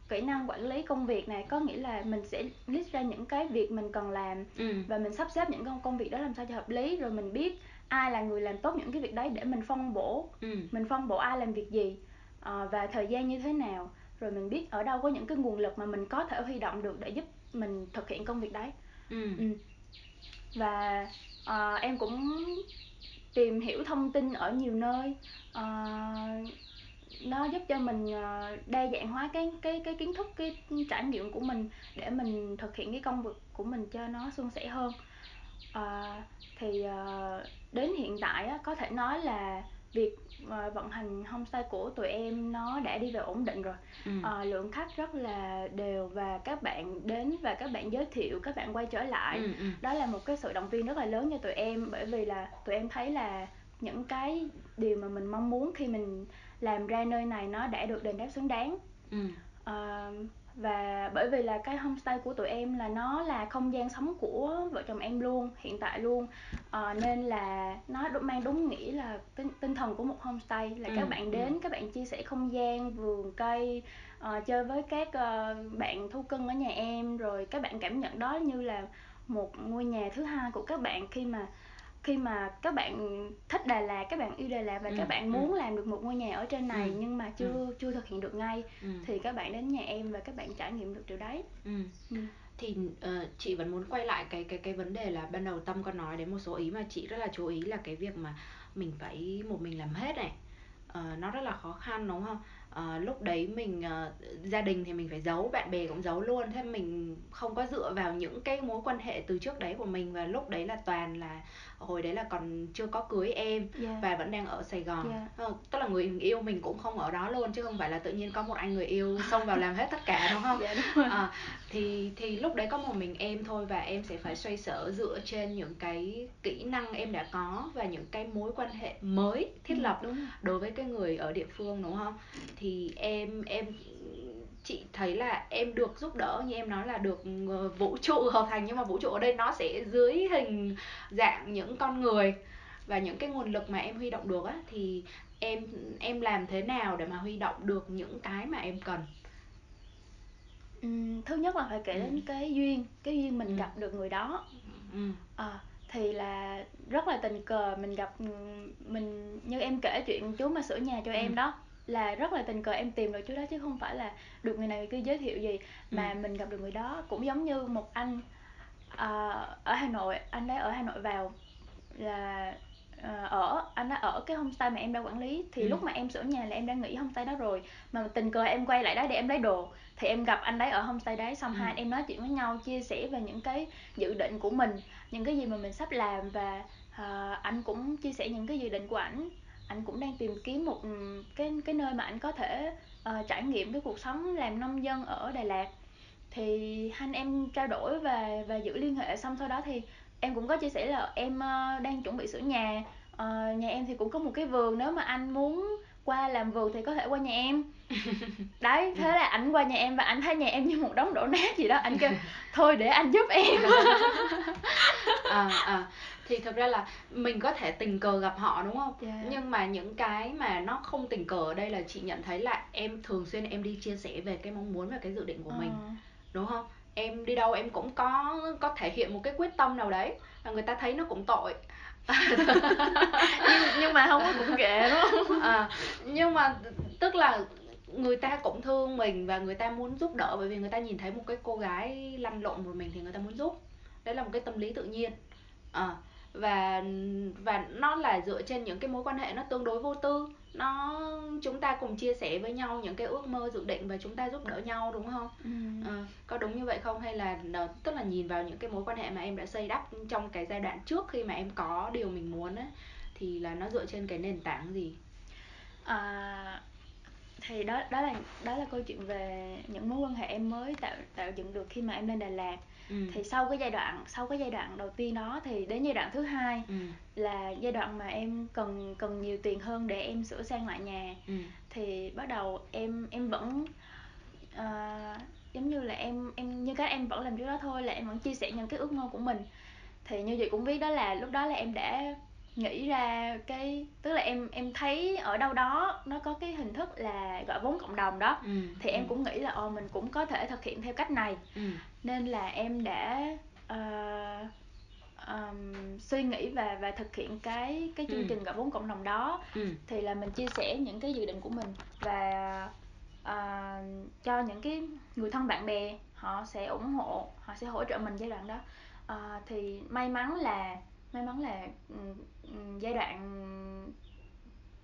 kỹ năng quản lý công việc này có nghĩa là mình sẽ list ra những cái việc mình cần làm ừ. và mình sắp xếp những công công việc đó làm sao cho hợp lý rồi mình biết ai là người làm tốt những cái việc đấy để mình phân bổ ừ. mình phân bổ ai làm việc gì uh, và thời gian như thế nào rồi mình biết ở đâu có những cái nguồn lực mà mình có thể huy động được để giúp mình thực hiện công việc đấy ừ. Ừ. và uh, em cũng tìm hiểu thông tin ở nhiều nơi uh, nó giúp cho mình uh, đa dạng hóa cái cái cái kiến thức cái trải nghiệm của mình để mình thực hiện cái công việc của mình cho nó suôn sẻ hơn uh, thì uh, đến hiện tại á, có thể nói là việc uh, vận hành homestay của tụi em nó đã đi về ổn định rồi ừ. uh, lượng khách rất là đều và các bạn đến và các bạn giới thiệu các bạn quay trở lại ừ, ừ. đó là một cái sự động viên rất là lớn cho tụi em bởi vì là tụi em thấy là những cái điều mà mình mong muốn khi mình làm ra nơi này nó đã được đền đáp xứng đáng ừ. uh, và bởi vì là cái homestay của tụi em là nó là không gian sống của vợ chồng em luôn hiện tại luôn à, nên là nó mang đúng nghĩa là tinh, tinh thần của một homestay là ừ, các bạn ừ. đến ừ. các bạn chia sẻ không gian vườn cây uh, chơi với các uh, bạn thú cưng ở nhà em rồi các bạn cảm nhận đó như là một ngôi nhà thứ hai của các bạn khi mà khi mà các bạn thích Đà Lạt, các bạn yêu Đà Lạt và ừ, các bạn ừ. muốn ừ. làm được một ngôi nhà ở trên này ừ, nhưng mà chưa ừ. chưa thực hiện được ngay ừ. thì các bạn đến nhà em và các bạn trải nghiệm được điều đấy. Ừ. Ừ. Thì uh, chị vẫn muốn quay lại cái cái cái vấn đề là ban đầu Tâm có nói đến một số ý mà chị rất là chú ý là cái việc mà mình phải một mình làm hết này. Uh, nó rất là khó khăn đúng không? Uh, lúc đấy mình uh, gia đình thì mình phải giấu bạn bè cũng giấu luôn thế mình không có dựa vào những cái mối quan hệ từ trước đấy của mình và lúc đấy là toàn là hồi đấy là còn chưa có cưới em yeah. và vẫn đang ở Sài Gòn yeah. uh, tức là người yêu mình cũng không ở đó luôn chứ không phải là tự nhiên có một anh người yêu xông vào làm hết tất cả đúng không yeah, đúng Uh, thì thì lúc đấy có một mình em thôi và em sẽ phải xoay sở dựa trên những cái kỹ năng em đã có và những cái mối quan hệ mới thiết ừ, lập đúng. đối với cái người ở địa phương đúng không thì em em chị thấy là em được giúp đỡ như em nói là được ờ, vũ trụ hợp thành nhưng mà vũ trụ ở đây nó sẽ dưới hình dạng những con người và những cái nguồn lực mà em huy động được á thì em em làm thế nào để mà huy động được những cái mà em cần thứ nhất là phải kể đến cái duyên cái duyên mình ừ. gặp được người đó ừ. à, thì là rất là tình cờ mình gặp mình như em kể chuyện chú mà sửa nhà cho ừ. em đó là rất là tình cờ em tìm được chú đó chứ không phải là được người này người kia giới thiệu gì mà ừ. mình gặp được người đó cũng giống như một anh uh, ở Hà Nội anh đấy ở Hà Nội vào là uh, ở anh đã ở cái homestay mà em đang quản lý thì ừ. lúc mà em sửa nhà là em đang nghỉ homestay đó rồi mà tình cờ em quay lại đó để em lấy đồ thì em gặp anh đấy ở homestay đấy xong ừ. hai em nói chuyện với nhau chia sẻ về những cái dự định của mình những cái gì mà mình sắp làm và uh, anh cũng chia sẻ những cái dự định của ảnh anh cũng đang tìm kiếm một cái cái nơi mà anh có thể uh, trải nghiệm cái cuộc sống làm nông dân ở Đà Lạt thì hai anh em trao đổi và và giữ liên hệ xong sau đó thì em cũng có chia sẻ là em uh, đang chuẩn bị sửa nhà. Uh, nhà em thì cũng có một cái vườn nếu mà anh muốn qua làm vườn thì có thể qua nhà em. Đấy thế là ảnh qua nhà em và ảnh thấy nhà em như một đống đổ nát gì đó. Anh kêu thôi để anh giúp em. À, à. Thì thực ra là mình có thể tình cờ gặp họ đúng không? Yeah. nhưng mà những cái mà nó không tình cờ ở đây là chị nhận thấy là em thường xuyên em đi chia sẻ về cái mong muốn và cái dự định của uh. mình đúng không em đi đâu em cũng có có thể hiện một cái quyết tâm nào đấy và người ta thấy nó cũng tội. Nhưng, nhưng mà không có cũng kệ đúng không? À, nhưng mà tức là người ta cũng thương mình và người ta muốn giúp đỡ bởi vì người ta nhìn thấy một cái cô gái lăn lộn một mình thì người ta muốn giúp. Đấy là một cái tâm lý tự nhiên. À, và và nó là dựa trên những cái mối quan hệ nó tương đối vô tư nó chúng ta cùng chia sẻ với nhau những cái ước mơ dự định và chúng ta giúp đỡ nhau đúng không? Ừ. à, có đúng như vậy không? Hay là tức là nhìn vào những cái mối quan hệ mà em đã xây đắp trong cái giai đoạn trước khi mà em có điều mình muốn ấy thì là nó dựa trên cái nền tảng gì? À, thì đó đó là đó là câu chuyện về những mối quan hệ em mới tạo tạo dựng được khi mà em lên Đà Lạt ừ. thì sau cái giai đoạn sau cái giai đoạn đầu tiên đó thì đến giai đoạn thứ hai ừ. là giai đoạn mà em cần cần nhiều tiền hơn để em sửa sang lại nhà ừ. thì bắt đầu em em vẫn uh, giống như là em em như các em vẫn làm trước đó thôi là em vẫn chia sẻ những cái ước mơ của mình thì như vậy cũng biết đó là lúc đó là em đã nghĩ ra cái tức là em em thấy ở đâu đó nó có cái hình thức là gọi vốn cộng đồng đó ừ, thì em ừ. cũng nghĩ là ồ mình cũng có thể thực hiện theo cách này ừ. Nên là em đã uh, um, suy nghĩ và và thực hiện cái cái chương ừ. trình gọi vốn cộng đồng đó ừ. thì là mình chia sẻ những cái dự định của mình và uh, cho những cái người thân bạn bè họ sẽ ủng hộ họ sẽ hỗ trợ mình giai đoạn đó uh, thì may mắn là may mắn là giai đoạn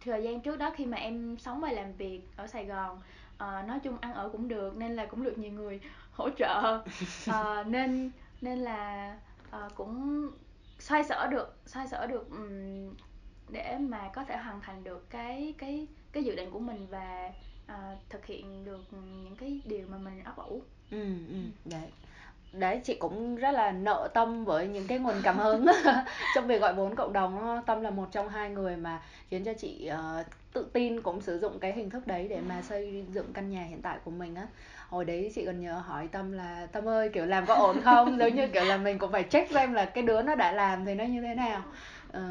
thời gian trước đó khi mà em sống và làm việc ở Sài Gòn uh, nói chung ăn ở cũng được nên là cũng được nhiều người hỗ trợ. Uh, nên nên là uh, cũng xoay sở được xoay sở được um, để mà có thể hoàn thành được cái cái cái dự định của mình và à, thực hiện được những cái điều mà mình ấp ủ ừ ừ đấy. Đấy chị cũng rất là nợ tâm với những cái nguồn cảm hứng trong việc gọi vốn cộng đồng tâm là một trong hai người mà khiến cho chị uh, tự tin cũng sử dụng cái hình thức đấy để mà xây dựng căn nhà hiện tại của mình á. Hồi đấy chị còn nhớ hỏi tâm là tâm ơi kiểu làm có ổn không? Giống như kiểu là mình cũng phải check xem là cái đứa nó đã làm thì nó như thế nào. Ừ,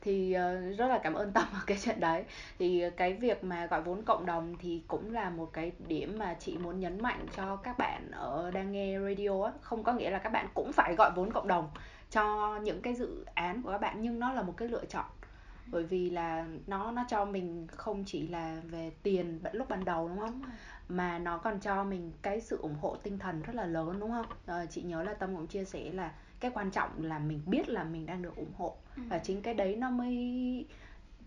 thì uh, rất là cảm ơn tâm ở cái chuyện đấy. Thì cái việc mà gọi vốn cộng đồng thì cũng là một cái điểm mà chị muốn nhấn mạnh cho các bạn ở đang nghe radio á. Không có nghĩa là các bạn cũng phải gọi vốn cộng đồng cho những cái dự án của các bạn nhưng nó là một cái lựa chọn bởi vì là nó nó cho mình không chỉ là về tiền lúc ban đầu đúng không? Mà nó còn cho mình cái sự ủng hộ tinh thần rất là lớn đúng không? À, chị nhớ là tâm cũng chia sẻ là cái quan trọng là mình biết là mình đang được ủng hộ. Ừ. và chính cái đấy nó mới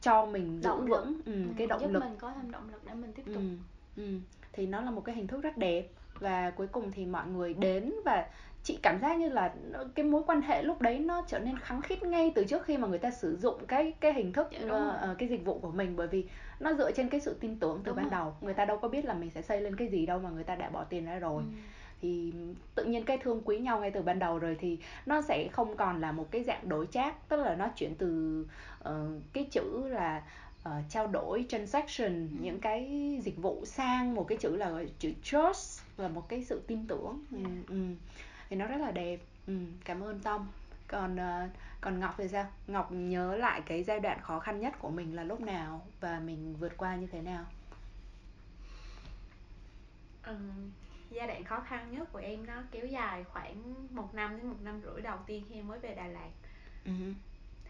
cho mình giữ vững ừ, ừ, cái động giúp lực. mình có thêm động lực để mình tiếp tục. ừ, ừ. thì nó là một cái hình thức rất đẹp. Và cuối cùng thì mọi người đến và chị cảm giác như là cái mối quan hệ lúc đấy nó trở nên khắng khít ngay từ trước khi mà người ta sử dụng cái cái hình thức dạ, uh, cái dịch vụ của mình. Bởi vì nó dựa trên cái sự tin tưởng từ đúng ban rồi. đầu. Người ta đâu có biết là mình sẽ xây lên cái gì đâu mà người ta đã bỏ tiền ra rồi. Ừ. thì tự nhiên cái thương quý nhau ngay từ ban đầu rồi thì nó sẽ không còn là một cái dạng đối chác tức là nó chuyển từ uh, cái chữ là uh, trao đổi transaction ừ. những cái dịch vụ sang một cái chữ là chữ trust là một cái sự tin tưởng. Ừ, ừ thì nó rất là đẹp. Ừ, cảm ơn tâm. Còn uh, còn ngọc thì sao? Ngọc nhớ lại cái giai đoạn khó khăn nhất của mình là lúc nào và mình vượt qua như thế nào? Ừ, giai đoạn khó khăn nhất của em nó kéo dài khoảng một năm đến một năm rưỡi đầu tiên khi em mới về Đà Lạt. Uh-huh.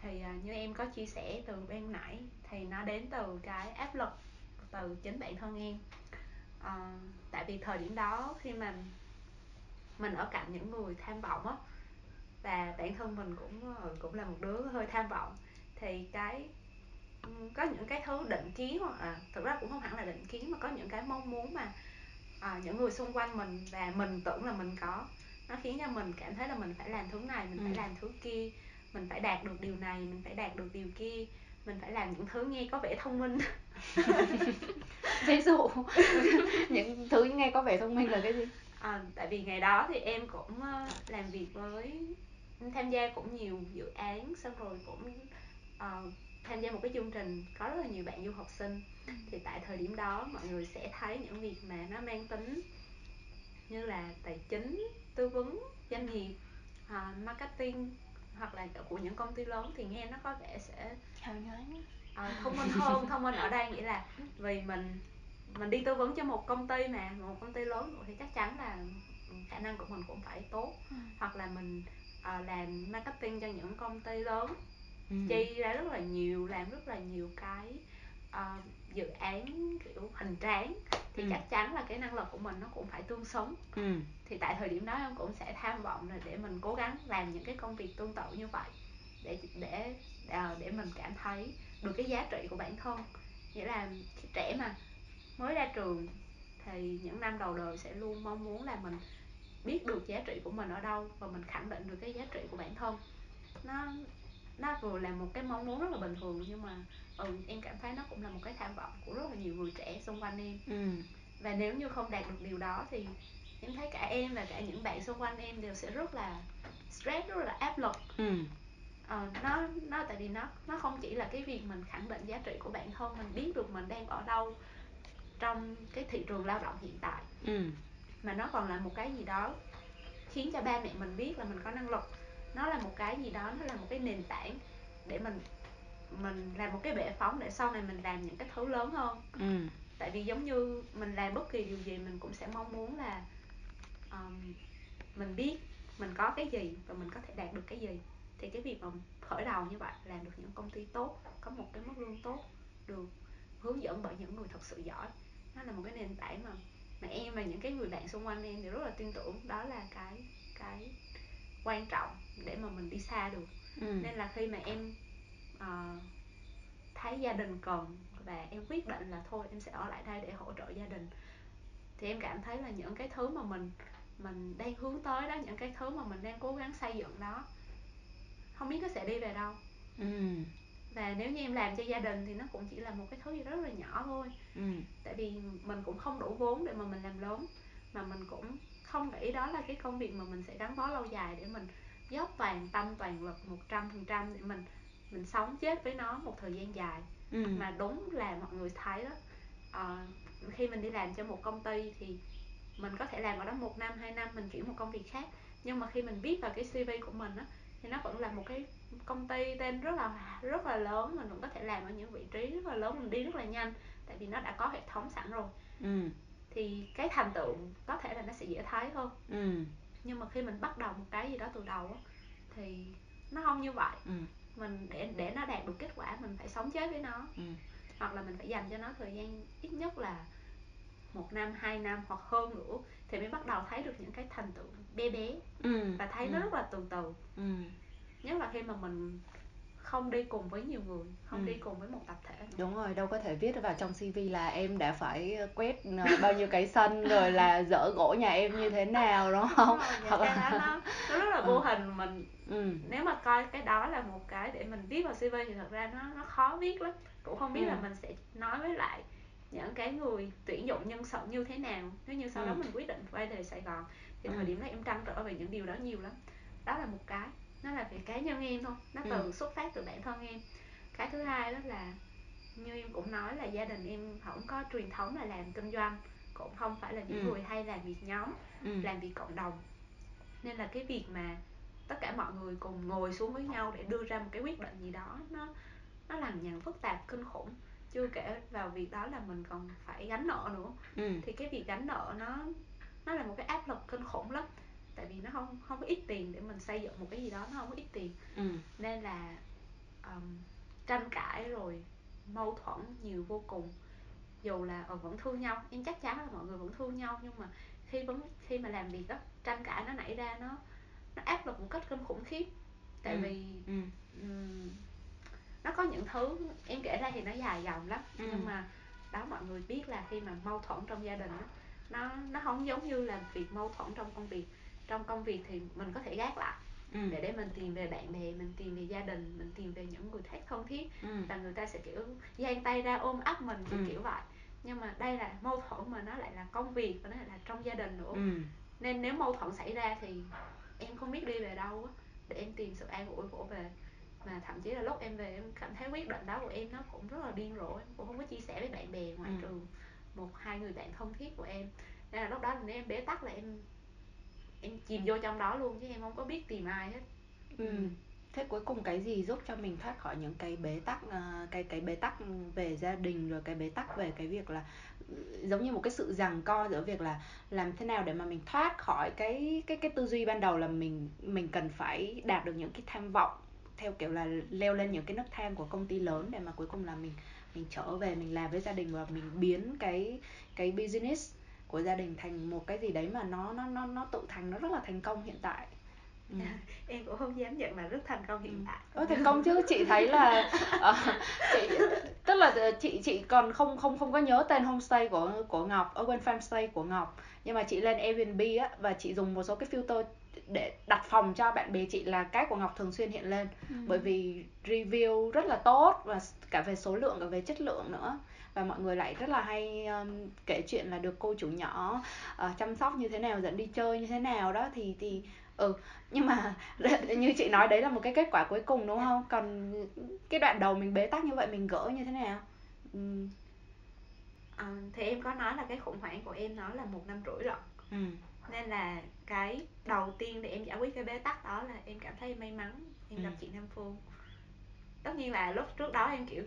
thì uh, như em có chia sẻ từ bên nãy thì nó đến từ cái áp lực từ chính bản thân em. Uh, tại vì thời điểm đó khi mà mình ở cạnh những người tham vọng á. Và bản thân mình cũng ờ, cũng là một đứa hơi tham vọng. Thì cái có những cái thứ định kiến hoặc à, thực ra cũng không hẳn là định kiến mà có những cái mong muốn mà à, những người xung quanh mình và mình tưởng là mình có. Nó khiến cho mình cảm thấy là mình phải làm thứ này mình ừ. phải làm thứ kia. Mình phải đạt được điều này mình phải đạt được điều kia. Mình phải làm những thứ nghe có vẻ thông minh. Ví dụ những thứ nghe có vẻ thông minh là cái gì à, tại vì ngày đó thì em cũng uh, làm việc với tham gia cũng nhiều dự án xong rồi cũng uh, tham gia một cái chương trình có rất là nhiều bạn du học sinh ừ. thì tại thời điểm đó mọi người sẽ thấy những việc mà nó mang tính như là tài chính tư vấn doanh nghiệp uh, marketing hoặc là của những công ty lớn thì nghe nó có vẻ sẽ uh, thông minh hơn thông minh ở đây nghĩa là vì mình mình đi tư vấn cho một công ty mà một công ty lớn thì chắc chắn là khả năng của mình cũng phải tốt ừ. hoặc là mình uh, làm marketing cho những công ty lớn ừ. chi ra rất là nhiều làm rất là nhiều cái uh, dự án kiểu hoành tráng thì ừ. chắc chắn là cái năng lực của mình nó cũng phải tương xứng ừ. thì tại thời điểm đó em cũng sẽ tham vọng là để mình cố gắng làm những cái công việc tương tự như vậy để để uh, để mình cảm thấy được cái giá trị của bản thân nghĩa là trẻ mà mới ra trường thì những năm đầu đời sẽ luôn mong muốn là mình biết được giá trị của mình ở đâu và mình khẳng định được cái giá trị của bản thân nó nó vừa là một cái mong muốn rất là bình thường nhưng mà ừ, em cảm thấy nó cũng là một cái tham vọng của rất là nhiều người trẻ xung quanh em ừ. và nếu như không đạt được điều đó thì em thấy cả em và cả những bạn xung quanh em đều sẽ rất là stress rất là áp lực ừ. ờ, nó nó tại vì nó nó không chỉ là cái việc mình khẳng định giá trị của bản thân mình biết được mình đang ở đâu trong cái thị trường lao động hiện tại ừ. mà nó còn là một cái gì đó khiến cho ba mẹ mình biết là mình có năng lực nó là một cái gì đó nó là một cái nền tảng để mình mình làm một cái bệ phóng để sau này mình làm những cái thứ lớn hơn ừ. tại vì giống như mình làm bất kỳ điều gì mình cũng sẽ mong muốn là um, mình biết mình có cái gì và mình có thể đạt được cái gì thì cái việc mà khởi đầu như vậy làm được những công ty tốt có một cái mức lương tốt được hướng dẫn bởi những người thật sự giỏi nó là một cái nền tảng mà mà em và những cái người bạn xung quanh em thì rất là tin tưởng đó là cái cái quan trọng để mà mình đi xa được ừ. nên là khi mà em uh, thấy gia đình cần và em quyết định là thôi em sẽ ở lại đây để hỗ trợ gia đình thì em cảm thấy là những cái thứ mà mình mình đang hướng tới đó những cái thứ mà mình đang cố gắng xây dựng đó không biết nó sẽ đi về đâu ừ. Và nếu như em làm cho gia đình thì nó cũng chỉ là một cái thứ gì rất là nhỏ thôi ừ. tại vì mình cũng không đủ vốn để mà mình làm lớn mà mình cũng không nghĩ đó là cái công việc mà mình sẽ gắn bó lâu dài để mình dốc toàn tâm toàn lực một trăm phần trăm để mình mình sống chết với nó một thời gian dài ừ. mà đúng là mọi người thấy đó uh, khi mình đi làm cho một công ty thì mình có thể làm ở đó một năm hai năm mình chuyển một công việc khác nhưng mà khi mình viết vào cái cv của mình á thì nó vẫn là một cái công ty tên rất là rất là lớn mình vẫn có thể làm ở những vị trí rất là lớn mình đi rất là nhanh tại vì nó đã có hệ thống sẵn rồi ừ. thì cái thành tựu có thể là nó sẽ dễ thấy hơn ừ. nhưng mà khi mình bắt đầu một cái gì đó từ đầu á thì nó không như vậy ừ. mình để để nó đạt được kết quả mình phải sống chết với nó ừ. hoặc là mình phải dành cho nó thời gian ít nhất là một năm hai năm hoặc hơn nữa thì mới bắt đầu thấy được những cái thành tựu bé bé ừ. và thấy ừ. nó rất là từ từ ừ. Nhất là khi mà mình không đi cùng với nhiều người không ừ. đi cùng với một tập thể đúng rồi đâu có thể viết vào trong cv là em đã phải quét ờ, bao nhiêu cái sân rồi là dỡ gỗ nhà em như thế nào đúng không đúng rồi, dạ, nó, nó rất là vô ừ. hình mình ừ. nếu mà coi cái đó là một cái để mình viết vào cv thì thật ra nó nó khó viết lắm cũng không biết ừ. là mình sẽ nói với lại những cái người tuyển dụng nhân sự như thế nào nếu như sau ừ. đó mình quyết định quay về Sài Gòn thì ừ. thời điểm đó em trăn trở về những điều đó nhiều lắm đó là một cái nó là về cá nhân em thôi nó từ ừ. xuất phát từ bản thân em cái thứ hai đó là như em cũng nói là gia đình em không có truyền thống là làm kinh doanh cũng không phải là những ừ. người hay làm việc nhóm ừ. làm việc cộng đồng nên là cái việc mà tất cả mọi người cùng ngồi xuống với nhau để đưa ra một cái quyết định gì đó nó nó lằng nhằng phức tạp kinh khủng chưa kể vào việc đó là mình còn phải gánh nợ nữa ừ. thì cái việc gánh nợ nó nó là một cái áp lực kinh khủng lắm tại vì nó không không có ít tiền để mình xây dựng một cái gì đó nó không có ít tiền ừ. nên là um, tranh cãi rồi mâu thuẫn nhiều vô cùng dù là ờ, vẫn thương nhau em chắc chắn là mọi người vẫn thương nhau nhưng mà khi vẫn khi mà làm việc đó tranh cãi nó nảy ra nó nó áp lực một cách kinh khủng khiếp tại ừ. vì ừ. Um, nó có những thứ em kể ra thì nó dài dòng lắm ừ. nhưng mà đó mọi người biết là khi mà mâu thuẫn trong gia đình đó, nó nó không giống như là việc mâu thuẫn trong công việc trong công việc thì mình có thể gác lại ừ. để để mình tìm về bạn bè mình tìm về gia đình mình tìm về những người khác thân thiết ừ. và người ta sẽ kiểu giang tay ra ôm ấp mình kiểu ừ. kiểu vậy nhưng mà đây là mâu thuẫn mà nó lại là công việc và nó lại là trong gia đình nữa ừ. nên nếu mâu thuẫn xảy ra thì em không biết đi về đâu á để em tìm sự an ủi của về mà thậm chí là lúc em về em cảm thấy quyết định đó của em nó cũng rất là điên rồ em cũng không có chia sẻ với bạn bè ngoài ừ. trường một hai người bạn thân thiết của em nên là lúc đó nếu em bế tắc là em em chìm vô trong đó luôn chứ em không có biết tìm ai hết ừ. ừ. thế cuối cùng cái gì giúp cho mình thoát khỏi những cái bế tắc ờ, cái cái bế tắc về gia đình rồi cái bế tắc về cái việc là giống như một cái sự giằng co giữa việc là làm thế nào để mà mình thoát khỏi cái cái cái tư duy ban đầu là mình mình cần phải đạt được những cái tham vọng theo kiểu là leo lên những cái nấc thang của công ty lớn để mà cuối cùng là mình mình trở về mình làm với gia đình và mình biến cái cái business của gia đình thành một cái gì đấy mà nó nó nó nó tự thành nó rất là thành công hiện tại ừ. em cũng không dám nhận là rất thành công hiện ừ. tại ừ, thành công chứ chị thấy là uh, chị tức là chị chị còn không không không có nhớ tên homestay của của Ngọc ở quên farmstay của Ngọc nhưng mà chị lên Airbnb á và chị dùng một số cái filter để đặt phòng cho bạn bè chị là cái của Ngọc thường xuyên hiện lên ừ. bởi vì review rất là tốt và cả về số lượng cả về chất lượng nữa và mọi người lại rất là hay um, kể chuyện là được cô chủ nhỏ uh, chăm sóc như thế nào dẫn đi chơi như thế nào đó thì thì ừ nhưng mà như chị nói đấy là một cái kết quả cuối cùng đúng dạ. không còn cái đoạn đầu mình bế tắc như vậy mình gỡ như thế nào ừ. à, thì em có nói là cái khủng hoảng của em nó là một năm rưỡi rồi ừ. nên là cái đầu tiên để em giải quyết cái bế tắc đó là em cảm thấy may mắn em ừ. gặp chị Nam Phương tất nhiên là lúc trước đó em kiểu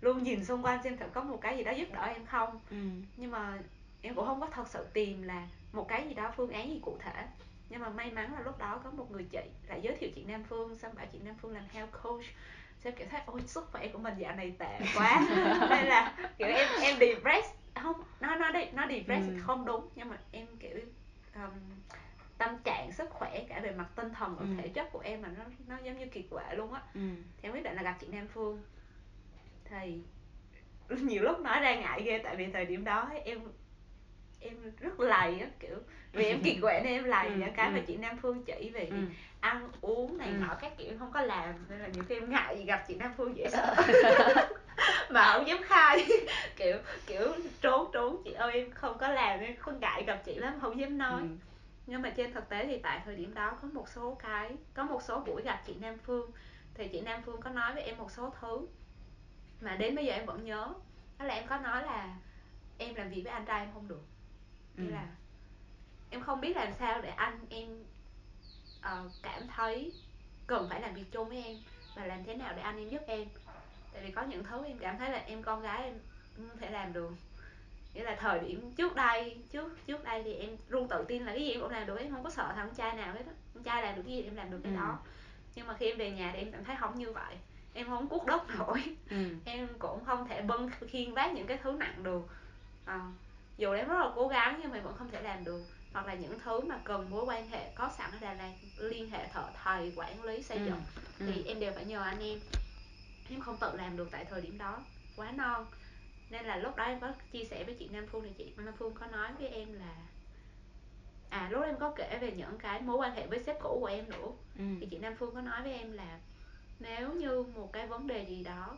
luôn nhìn xung quanh xem thử có một cái gì đó giúp đỡ em không ừ. nhưng mà em cũng không có thật sự tìm là một cái gì đó phương án gì cụ thể nhưng mà may mắn là lúc đó có một người chị lại giới thiệu chị Nam Phương xong bảo chị Nam Phương làm health coach xem kiểu thấy ôi sức khỏe của mình dạo này tệ quá nên là kiểu em em depressed không nó nó đi nó depressed ừ. không đúng nhưng mà em kiểu um, tâm trạng sức khỏe cả về mặt tinh thần và ừ. thể chất của em mà nó nó giống như kiệt quệ luôn á ừ. thì em quyết định là gặp chị Nam Phương thì nhiều lúc nói ra ngại ghê tại vì thời điểm đó em em rất lầy á kiểu vì em kiệt quệ nên em lầy ừ, những cái ừ. mà chị Nam Phương chỉ về ừ. ăn uống này ừ. nọ các kiểu không có làm nên là nhiều khi em ngại gì gặp chị Nam Phương dễ sợ mà không dám khai kiểu kiểu trốn trốn chị ơi em không có làm em không ngại gặp chị lắm không dám nói ừ. nhưng mà trên thực tế thì tại thời điểm đó có một số cái có một số buổi gặp chị Nam Phương thì chị Nam Phương có nói với em một số thứ mà đến bây giờ em vẫn nhớ. Đó là em có nói là em làm việc với anh trai em không được. Ừ. là em không biết làm sao để anh em uh, cảm thấy cần phải làm việc chung với em và làm thế nào để anh em giúp em. Tại vì có những thứ em cảm thấy là em con gái em không thể làm được. Nghĩa là thời điểm trước đây trước trước đây thì em luôn tự tin là cái gì em cũng làm được em không có sợ thằng trai nào hết á. Con trai làm được cái gì em làm được cái ừ. đó. Nhưng mà khi em về nhà thì em cảm thấy không như vậy em không cuốc đất nổi ừ. em cũng không thể bưng khiên vác những cái thứ nặng được à, dù em rất là cố gắng nhưng mà vẫn không thể làm được hoặc là những thứ mà cần mối quan hệ có sẵn ở Đà Lạt liên hệ thợ thầy quản lý xây ừ. dựng ừ. thì em đều phải nhờ anh em em không tự làm được tại thời điểm đó quá non nên là lúc đó em có chia sẻ với chị Nam Phương thì chị Nam Phương có nói với em là à lúc em có kể về những cái mối quan hệ với sếp cũ của em nữa ừ. thì chị Nam Phương có nói với em là nếu như một cái vấn đề gì đó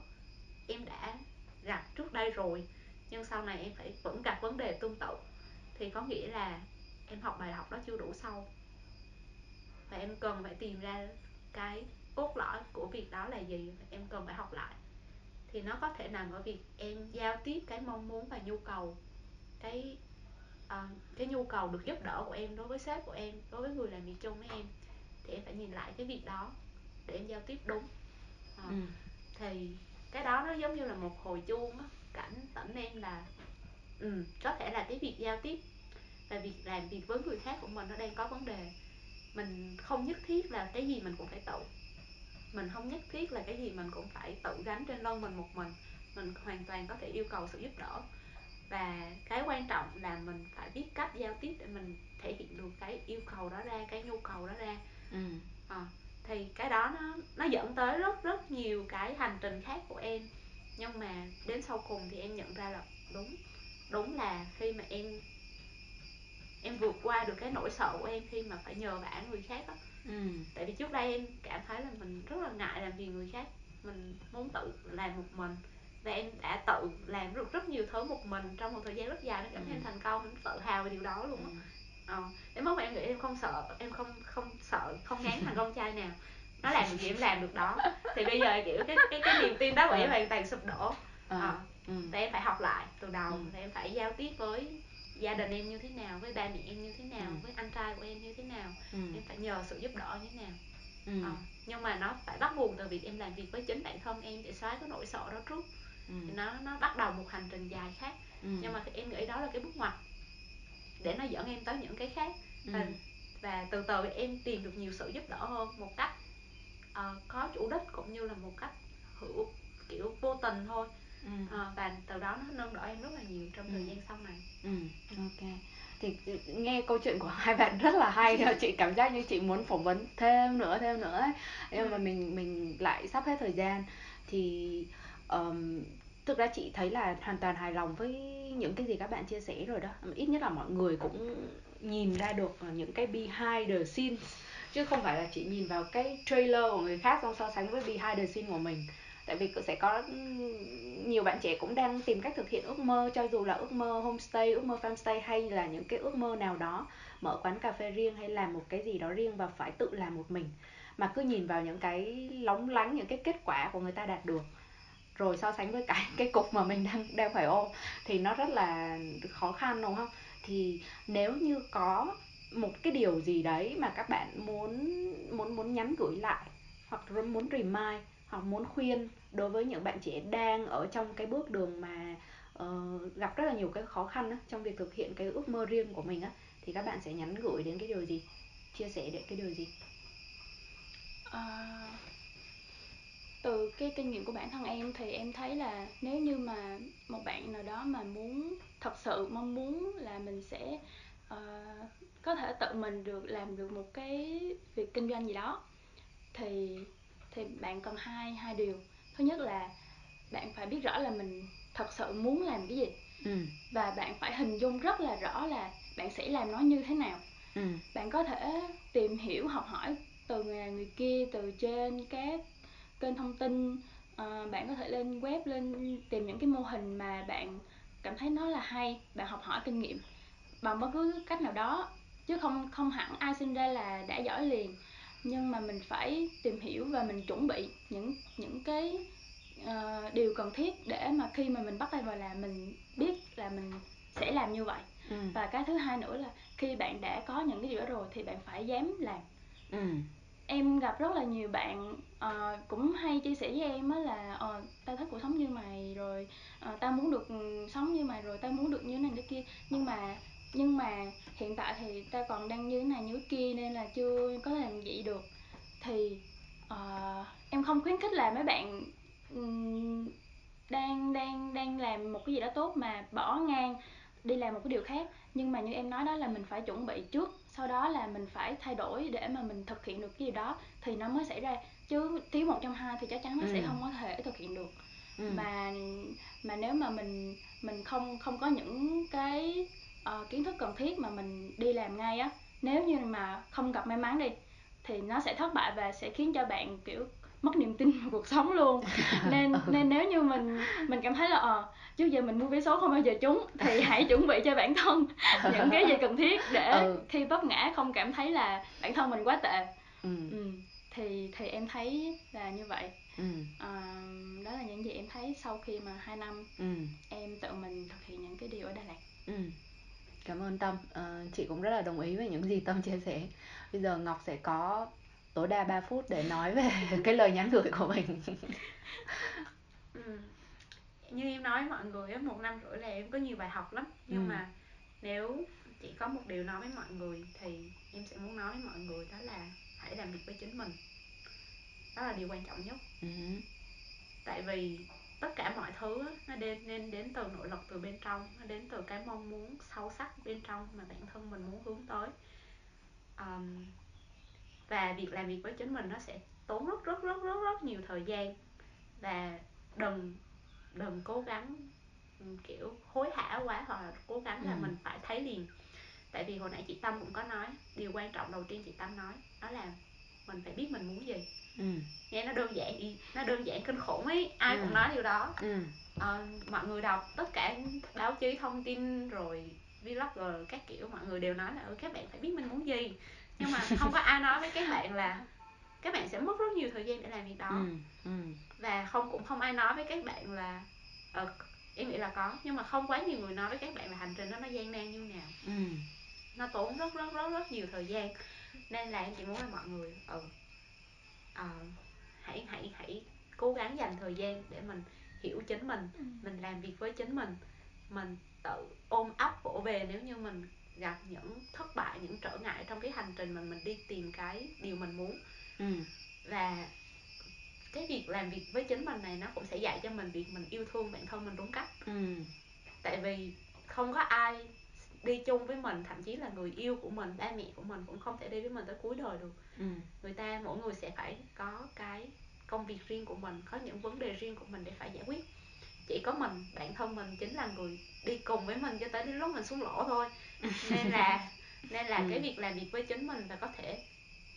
em đã gặp trước đây rồi nhưng sau này em phải vẫn gặp vấn đề tương tự thì có nghĩa là em học bài học đó chưa đủ sâu. Và em cần phải tìm ra cái cốt lõi của việc đó là gì em cần phải học lại. Thì nó có thể nằm ở việc em giao tiếp cái mong muốn và nhu cầu cái uh, cái nhu cầu được giúp đỡ của em đối với sếp của em đối với người làm việc chung với em thì em phải nhìn lại cái việc đó để em giao tiếp đúng. Uh, ừ. thì cái đó nó giống như là một hồi chuông á cảnh tỉnh em là ừ, có thể là cái việc giao tiếp và việc làm việc với người khác của mình nó đang có vấn đề. Mình không nhất thiết là cái gì mình cũng phải tự. Mình không nhất thiết là cái gì mình cũng phải tự gánh trên lưng mình một mình. Mình hoàn toàn có thể yêu cầu sự giúp đỡ. Và cái quan trọng là mình phải biết cách giao tiếp để mình thể hiện được cái yêu cầu đó ra cái nhu cầu đó ra. Ừ. à, thì cái đó nó nó dẫn tới rất rất nhiều cái hành trình khác của em nhưng mà đến sau cùng thì em nhận ra là đúng đúng là khi mà em em vượt qua được cái nỗi sợ của em khi mà phải nhờ vả người khác á ừ. tại vì trước đây em cảm thấy là mình rất là ngại làm vì người khác mình muốn tự làm một mình và em đã tự làm được rất nhiều thứ một mình trong một thời gian rất dài nên cảm thấy ừ. em thành công em tự hào về điều đó luôn á ừ. Ờ, đến mức mà em nghĩ em không sợ em không không sợ không ngán thằng con trai nào nó làm được gì em làm được đó thì bây giờ kiểu cái cái cái niềm tin đó của em hoàn toàn sụp đổ à. ờ, ừ. thì em phải học lại từ đầu ừ. thì em phải giao tiếp với gia đình em như thế nào với ba mẹ em như thế nào ừ. với anh trai của em như thế nào ừ. em phải nhờ sự giúp đỡ như thế nào ừ. à, nhưng mà nó phải bắt nguồn từ việc em làm việc với chính bản thân em để xóa cái nỗi sợ đó trước ừ. thì nó nó bắt đầu một hành trình dài khác ừ. nhưng mà em nghĩ đó là cái bước ngoặt để nó dẫn em tới những cái khác và ừ. và từ từ em tìm được nhiều sự giúp đỡ hơn một cách uh, có chủ đích cũng như là một cách hữu kiểu vô tình thôi ừ. à, và từ đó nó nâng đỡ em rất là nhiều trong thời ừ. gian sau này ừ. ok thì nghe câu chuyện của hai bạn rất là hay chị cảm giác như chị muốn phỏng vấn thêm nữa thêm nữa ấy. nhưng mà ừ. mình mình lại sắp hết thời gian thì um, thực ra chị thấy là hoàn toàn hài lòng với những cái gì các bạn chia sẻ rồi đó. Ít nhất là mọi người cũng nhìn ra được những cái behind the scenes. Chứ không phải là chị nhìn vào cái trailer của người khác xong so sánh với behind the scenes của mình. Tại vì sẽ có nhiều bạn trẻ cũng đang tìm cách thực hiện ước mơ, cho dù là ước mơ homestay, ước mơ farmstay hay là những cái ước mơ nào đó, mở quán cà phê riêng hay làm một cái gì đó riêng và phải tự làm một mình. Mà cứ nhìn vào những cái lóng lánh, những cái kết quả của người ta đạt được rồi so sánh với cái cái cục mà mình đang đang phải ôm thì nó rất là khó khăn đúng không? Thì nếu như có một cái điều gì đấy mà các bạn muốn muốn muốn nhắn gửi lại hoặc muốn remind hoặc muốn khuyên đối với những bạn trẻ đang ở trong cái bước đường mà uh, gặp rất là nhiều cái khó khăn á, trong việc thực hiện cái ước mơ riêng của mình á thì các bạn sẽ nhắn gửi đến cái điều gì? Chia sẻ đến cái điều gì? À, từ cái kinh nghiệm của bản thân em thì em thấy là nếu như mà một bạn nào đó mà muốn thật sự mong muốn là mình sẽ uh, có thể tự mình được làm được một cái việc kinh doanh gì đó thì thì bạn cần hai hai điều thứ nhất là bạn phải biết rõ là mình thật sự muốn làm cái gì ừ. và bạn phải hình dung rất là rõ là bạn sẽ làm nó như thế nào ừ. bạn có thể tìm hiểu học hỏi từ người này người kia từ trên các kênh thông tin à, bạn có thể lên web lên tìm những cái mô hình mà bạn cảm thấy nó là hay bạn học hỏi kinh nghiệm bằng bất cứ cách nào đó chứ không không hẳn ai sinh ra là đã giỏi liền nhưng mà mình phải tìm hiểu và mình chuẩn bị những những cái uh, điều cần thiết để mà khi mà mình bắt tay vào làm mình biết là mình sẽ làm như vậy ừ. và cái thứ hai nữa là khi bạn đã có những cái điều đó rồi thì bạn phải dám làm ừ em gặp rất là nhiều bạn uh, cũng hay chia sẻ với em á là uh, tao thích cuộc sống như mày rồi uh, tao muốn được ừ, sống như mày rồi tao muốn được như thế này thế kia. Nhưng mà nhưng mà hiện tại thì ta còn đang như thế này như thế kia nên là chưa có làm vậy được. Thì uh, em không khuyến khích là mấy bạn um, đang đang đang làm một cái gì đó tốt mà bỏ ngang đi làm một cái điều khác nhưng mà như em nói đó là mình phải chuẩn bị trước sau đó là mình phải thay đổi để mà mình thực hiện được cái gì đó thì nó mới xảy ra chứ thiếu một trong hai thì chắc chắn nó ừ. sẽ không có thể thực hiện được ừ. mà mà nếu mà mình mình không không có những cái uh, kiến thức cần thiết mà mình đi làm ngay á nếu như mà không gặp may mắn đi thì nó sẽ thất bại và sẽ khiến cho bạn kiểu mất niềm tin vào cuộc sống luôn nên nên nếu như mình mình cảm thấy là ờ trước giờ mình mua vé số không bao giờ trúng thì hãy chuẩn bị cho bản thân những cái gì cần thiết để ừ. khi vấp ngã không cảm thấy là bản thân mình quá tệ ừ. Ừ. thì thì em thấy là như vậy ừ. à, đó là những gì em thấy sau khi mà hai năm ừ. em tự mình thực hiện những cái điều ở Đà Lạt ừ Cảm ơn Tâm, ờ, chị cũng rất là đồng ý với những gì Tâm chia sẻ Bây giờ Ngọc sẽ có tối đa 3 phút để nói về cái lời nhắn gửi của mình ừ. Như em nói mọi người, một năm rưỡi là em có nhiều bài học lắm Nhưng ừ. mà nếu chỉ có một điều nói với mọi người thì em sẽ muốn nói với mọi người đó là hãy làm việc với chính mình Đó là điều quan trọng nhất ừ. Tại vì tất cả mọi thứ nó đến nên đến từ nội lực từ bên trong nó đến từ cái mong muốn sâu sắc bên trong mà bản thân mình muốn hướng tới um, và việc làm việc với chính mình nó sẽ tốn rất rất rất rất rất nhiều thời gian và đừng đừng cố gắng kiểu hối hả quá hoặc là cố gắng là ừ. mình phải thấy liền tại vì hồi nãy chị tâm cũng có nói điều quan trọng đầu tiên chị tâm nói đó là mình phải biết mình muốn gì ừ. nghe nó đơn giản nó đơn giản kinh khủng ấy ai ừ. cũng nói điều đó ừ. à, mọi người đọc tất cả báo chí thông tin rồi vlogger các kiểu mọi người đều nói là ừ, các bạn phải biết mình muốn gì nhưng mà không có ai nói với các bạn là các bạn sẽ mất rất nhiều thời gian để làm việc đó ừ. Ừ. và không cũng không ai nói với các bạn là uh, em nghĩ là có nhưng mà không quá nhiều người nói với các bạn là hành trình đó nó gian nan như nào ừ. nó tốn rất rất rất rất nhiều thời gian nên là em chỉ muốn là mọi người ừ uh, hãy hãy hãy cố gắng dành thời gian để mình hiểu chính mình ừ. mình làm việc với chính mình mình tự ôm ấp vỗ về nếu như mình gặp những thất bại những trở ngại trong cái hành trình mà mình đi tìm cái điều mình muốn ừ. và cái việc làm việc với chính mình này nó cũng sẽ dạy cho mình việc mình yêu thương bản thân mình đúng cách ừ. tại vì không có ai đi chung với mình thậm chí là người yêu của mình ba mẹ của mình cũng không thể đi với mình tới cuối đời được ừ. người ta mỗi người sẽ phải có cái công việc riêng của mình có những vấn đề riêng của mình để phải giải quyết chỉ có mình bản thân mình chính là người đi cùng với mình cho tới đến lúc mình xuống lỗ thôi nên là nên là ừ. cái việc làm việc với chính mình và có thể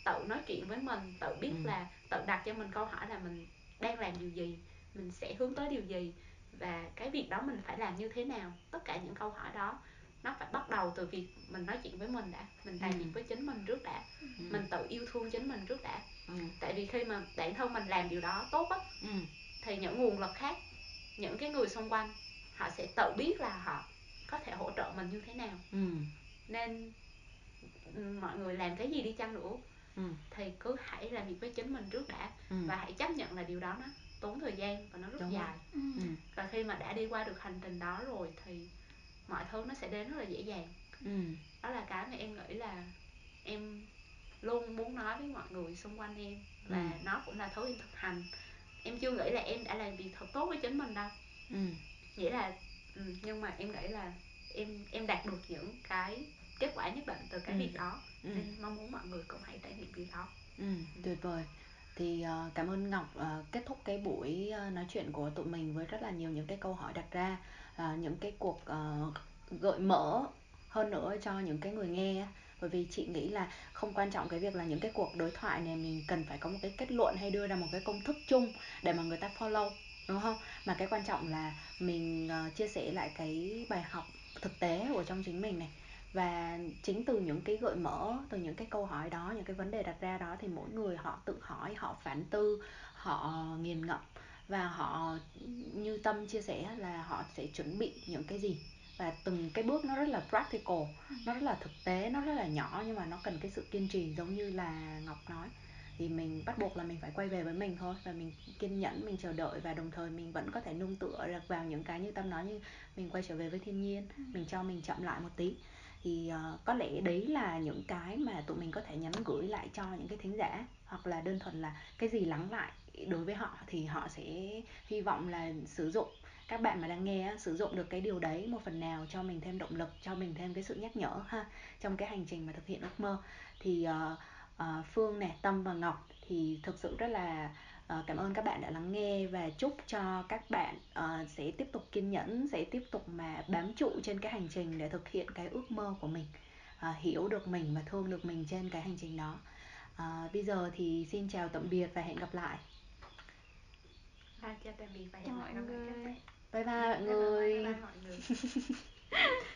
tự nói chuyện với mình tự biết ừ. là tự đặt cho mình câu hỏi là mình đang làm điều gì mình sẽ hướng tới điều gì và cái việc đó mình phải làm như thế nào tất cả những câu hỏi đó nó phải bắt đầu từ việc mình nói chuyện với mình đã mình làm ừ. việc với chính mình trước đã ừ. mình tự yêu thương chính mình trước đã ừ. tại vì khi mà bản thân mình làm điều đó tốt á ừ. thì những nguồn lực khác những cái người xung quanh họ sẽ tự biết là họ có thể hỗ trợ mình như thế nào ừ. nên ừ, mọi người làm cái gì đi chăng nữa ừ. thì cứ hãy làm việc với chính mình trước đã ừ. và hãy chấp nhận là điều đó nó tốn thời gian và nó rất Đúng dài ừ. ừ. và khi mà đã đi qua được hành trình đó rồi thì mọi thứ nó sẽ đến rất là dễ dàng ừ. đó là cái mà em nghĩ là em luôn muốn nói với mọi người xung quanh em và ừ. nó cũng là thứ em thực hành em chưa nghĩ là em đã làm việc thật tốt với chính mình đâu ừ. nghĩa là ừ, nhưng mà em nghĩ là em em đạt được những cái kết quả nhất định từ cái ừ. việc đó. Ừ. nên mong muốn mọi người cũng hãy trải nghiệm điều đó. Ừ, tuyệt vời. Thì uh, cảm ơn ngọc uh, kết thúc cái buổi uh, nói chuyện của tụi mình với rất là nhiều những cái câu hỏi đặt ra uh, những cái cuộc uh, gợi mở hơn nữa cho những cái người nghe bởi vì chị nghĩ là không quan trọng cái việc là những cái cuộc đối thoại này mình cần phải có một cái kết luận hay đưa ra một cái công thức chung để mà người ta follow đúng không? Mà cái quan trọng là mình uh, chia sẻ lại cái bài học thực tế của trong chính mình này. Và chính từ những cái gợi mở từ những cái câu hỏi đó những cái vấn đề đặt ra đó thì mỗi người họ tự hỏi họ phản tư họ nghiền ngẫm và họ như tâm chia sẻ là họ sẽ chuẩn bị những cái gì. Và từng cái bước nó rất là practical nó rất là thực tế nó rất là nhỏ nhưng mà nó cần cái sự kiên trì giống như là ngọc nói thì mình bắt buộc là mình phải quay về với mình thôi và mình kiên nhẫn mình chờ đợi và đồng thời mình vẫn có thể nương tựa được vào những cái như tâm nói như mình quay trở về với thiên nhiên mình cho mình chậm lại một tí. Thì uh, có lẽ đấy là những cái mà tụi mình có thể nhắn gửi lại cho những cái thính giả hoặc là đơn thuần là cái gì lắng lại đối với họ thì họ sẽ hy vọng là sử dụng. Các bạn mà đang nghe sử dụng được cái điều đấy một phần nào cho mình thêm động lực cho mình thêm cái sự nhắc nhở ha trong cái hành trình mà thực hiện ước mơ. Thì uh, uh, phương nè tâm và ngọc thì thực sự rất là uh, cảm ơn các bạn đã lắng nghe và chúc cho các bạn uh, sẽ tiếp tục kiên nhẫn sẽ tiếp tục mà bám trụ trên cái hành trình để thực hiện cái ước mơ của mình uh, hiểu được mình và thương được mình trên cái hành trình đó uh, bây giờ thì xin chào tạm biệt và hẹn gặp lại À, chào tạm biệt và hẹn gặp lại mọi người. Bye bye mọi người. Bye bye mọi người.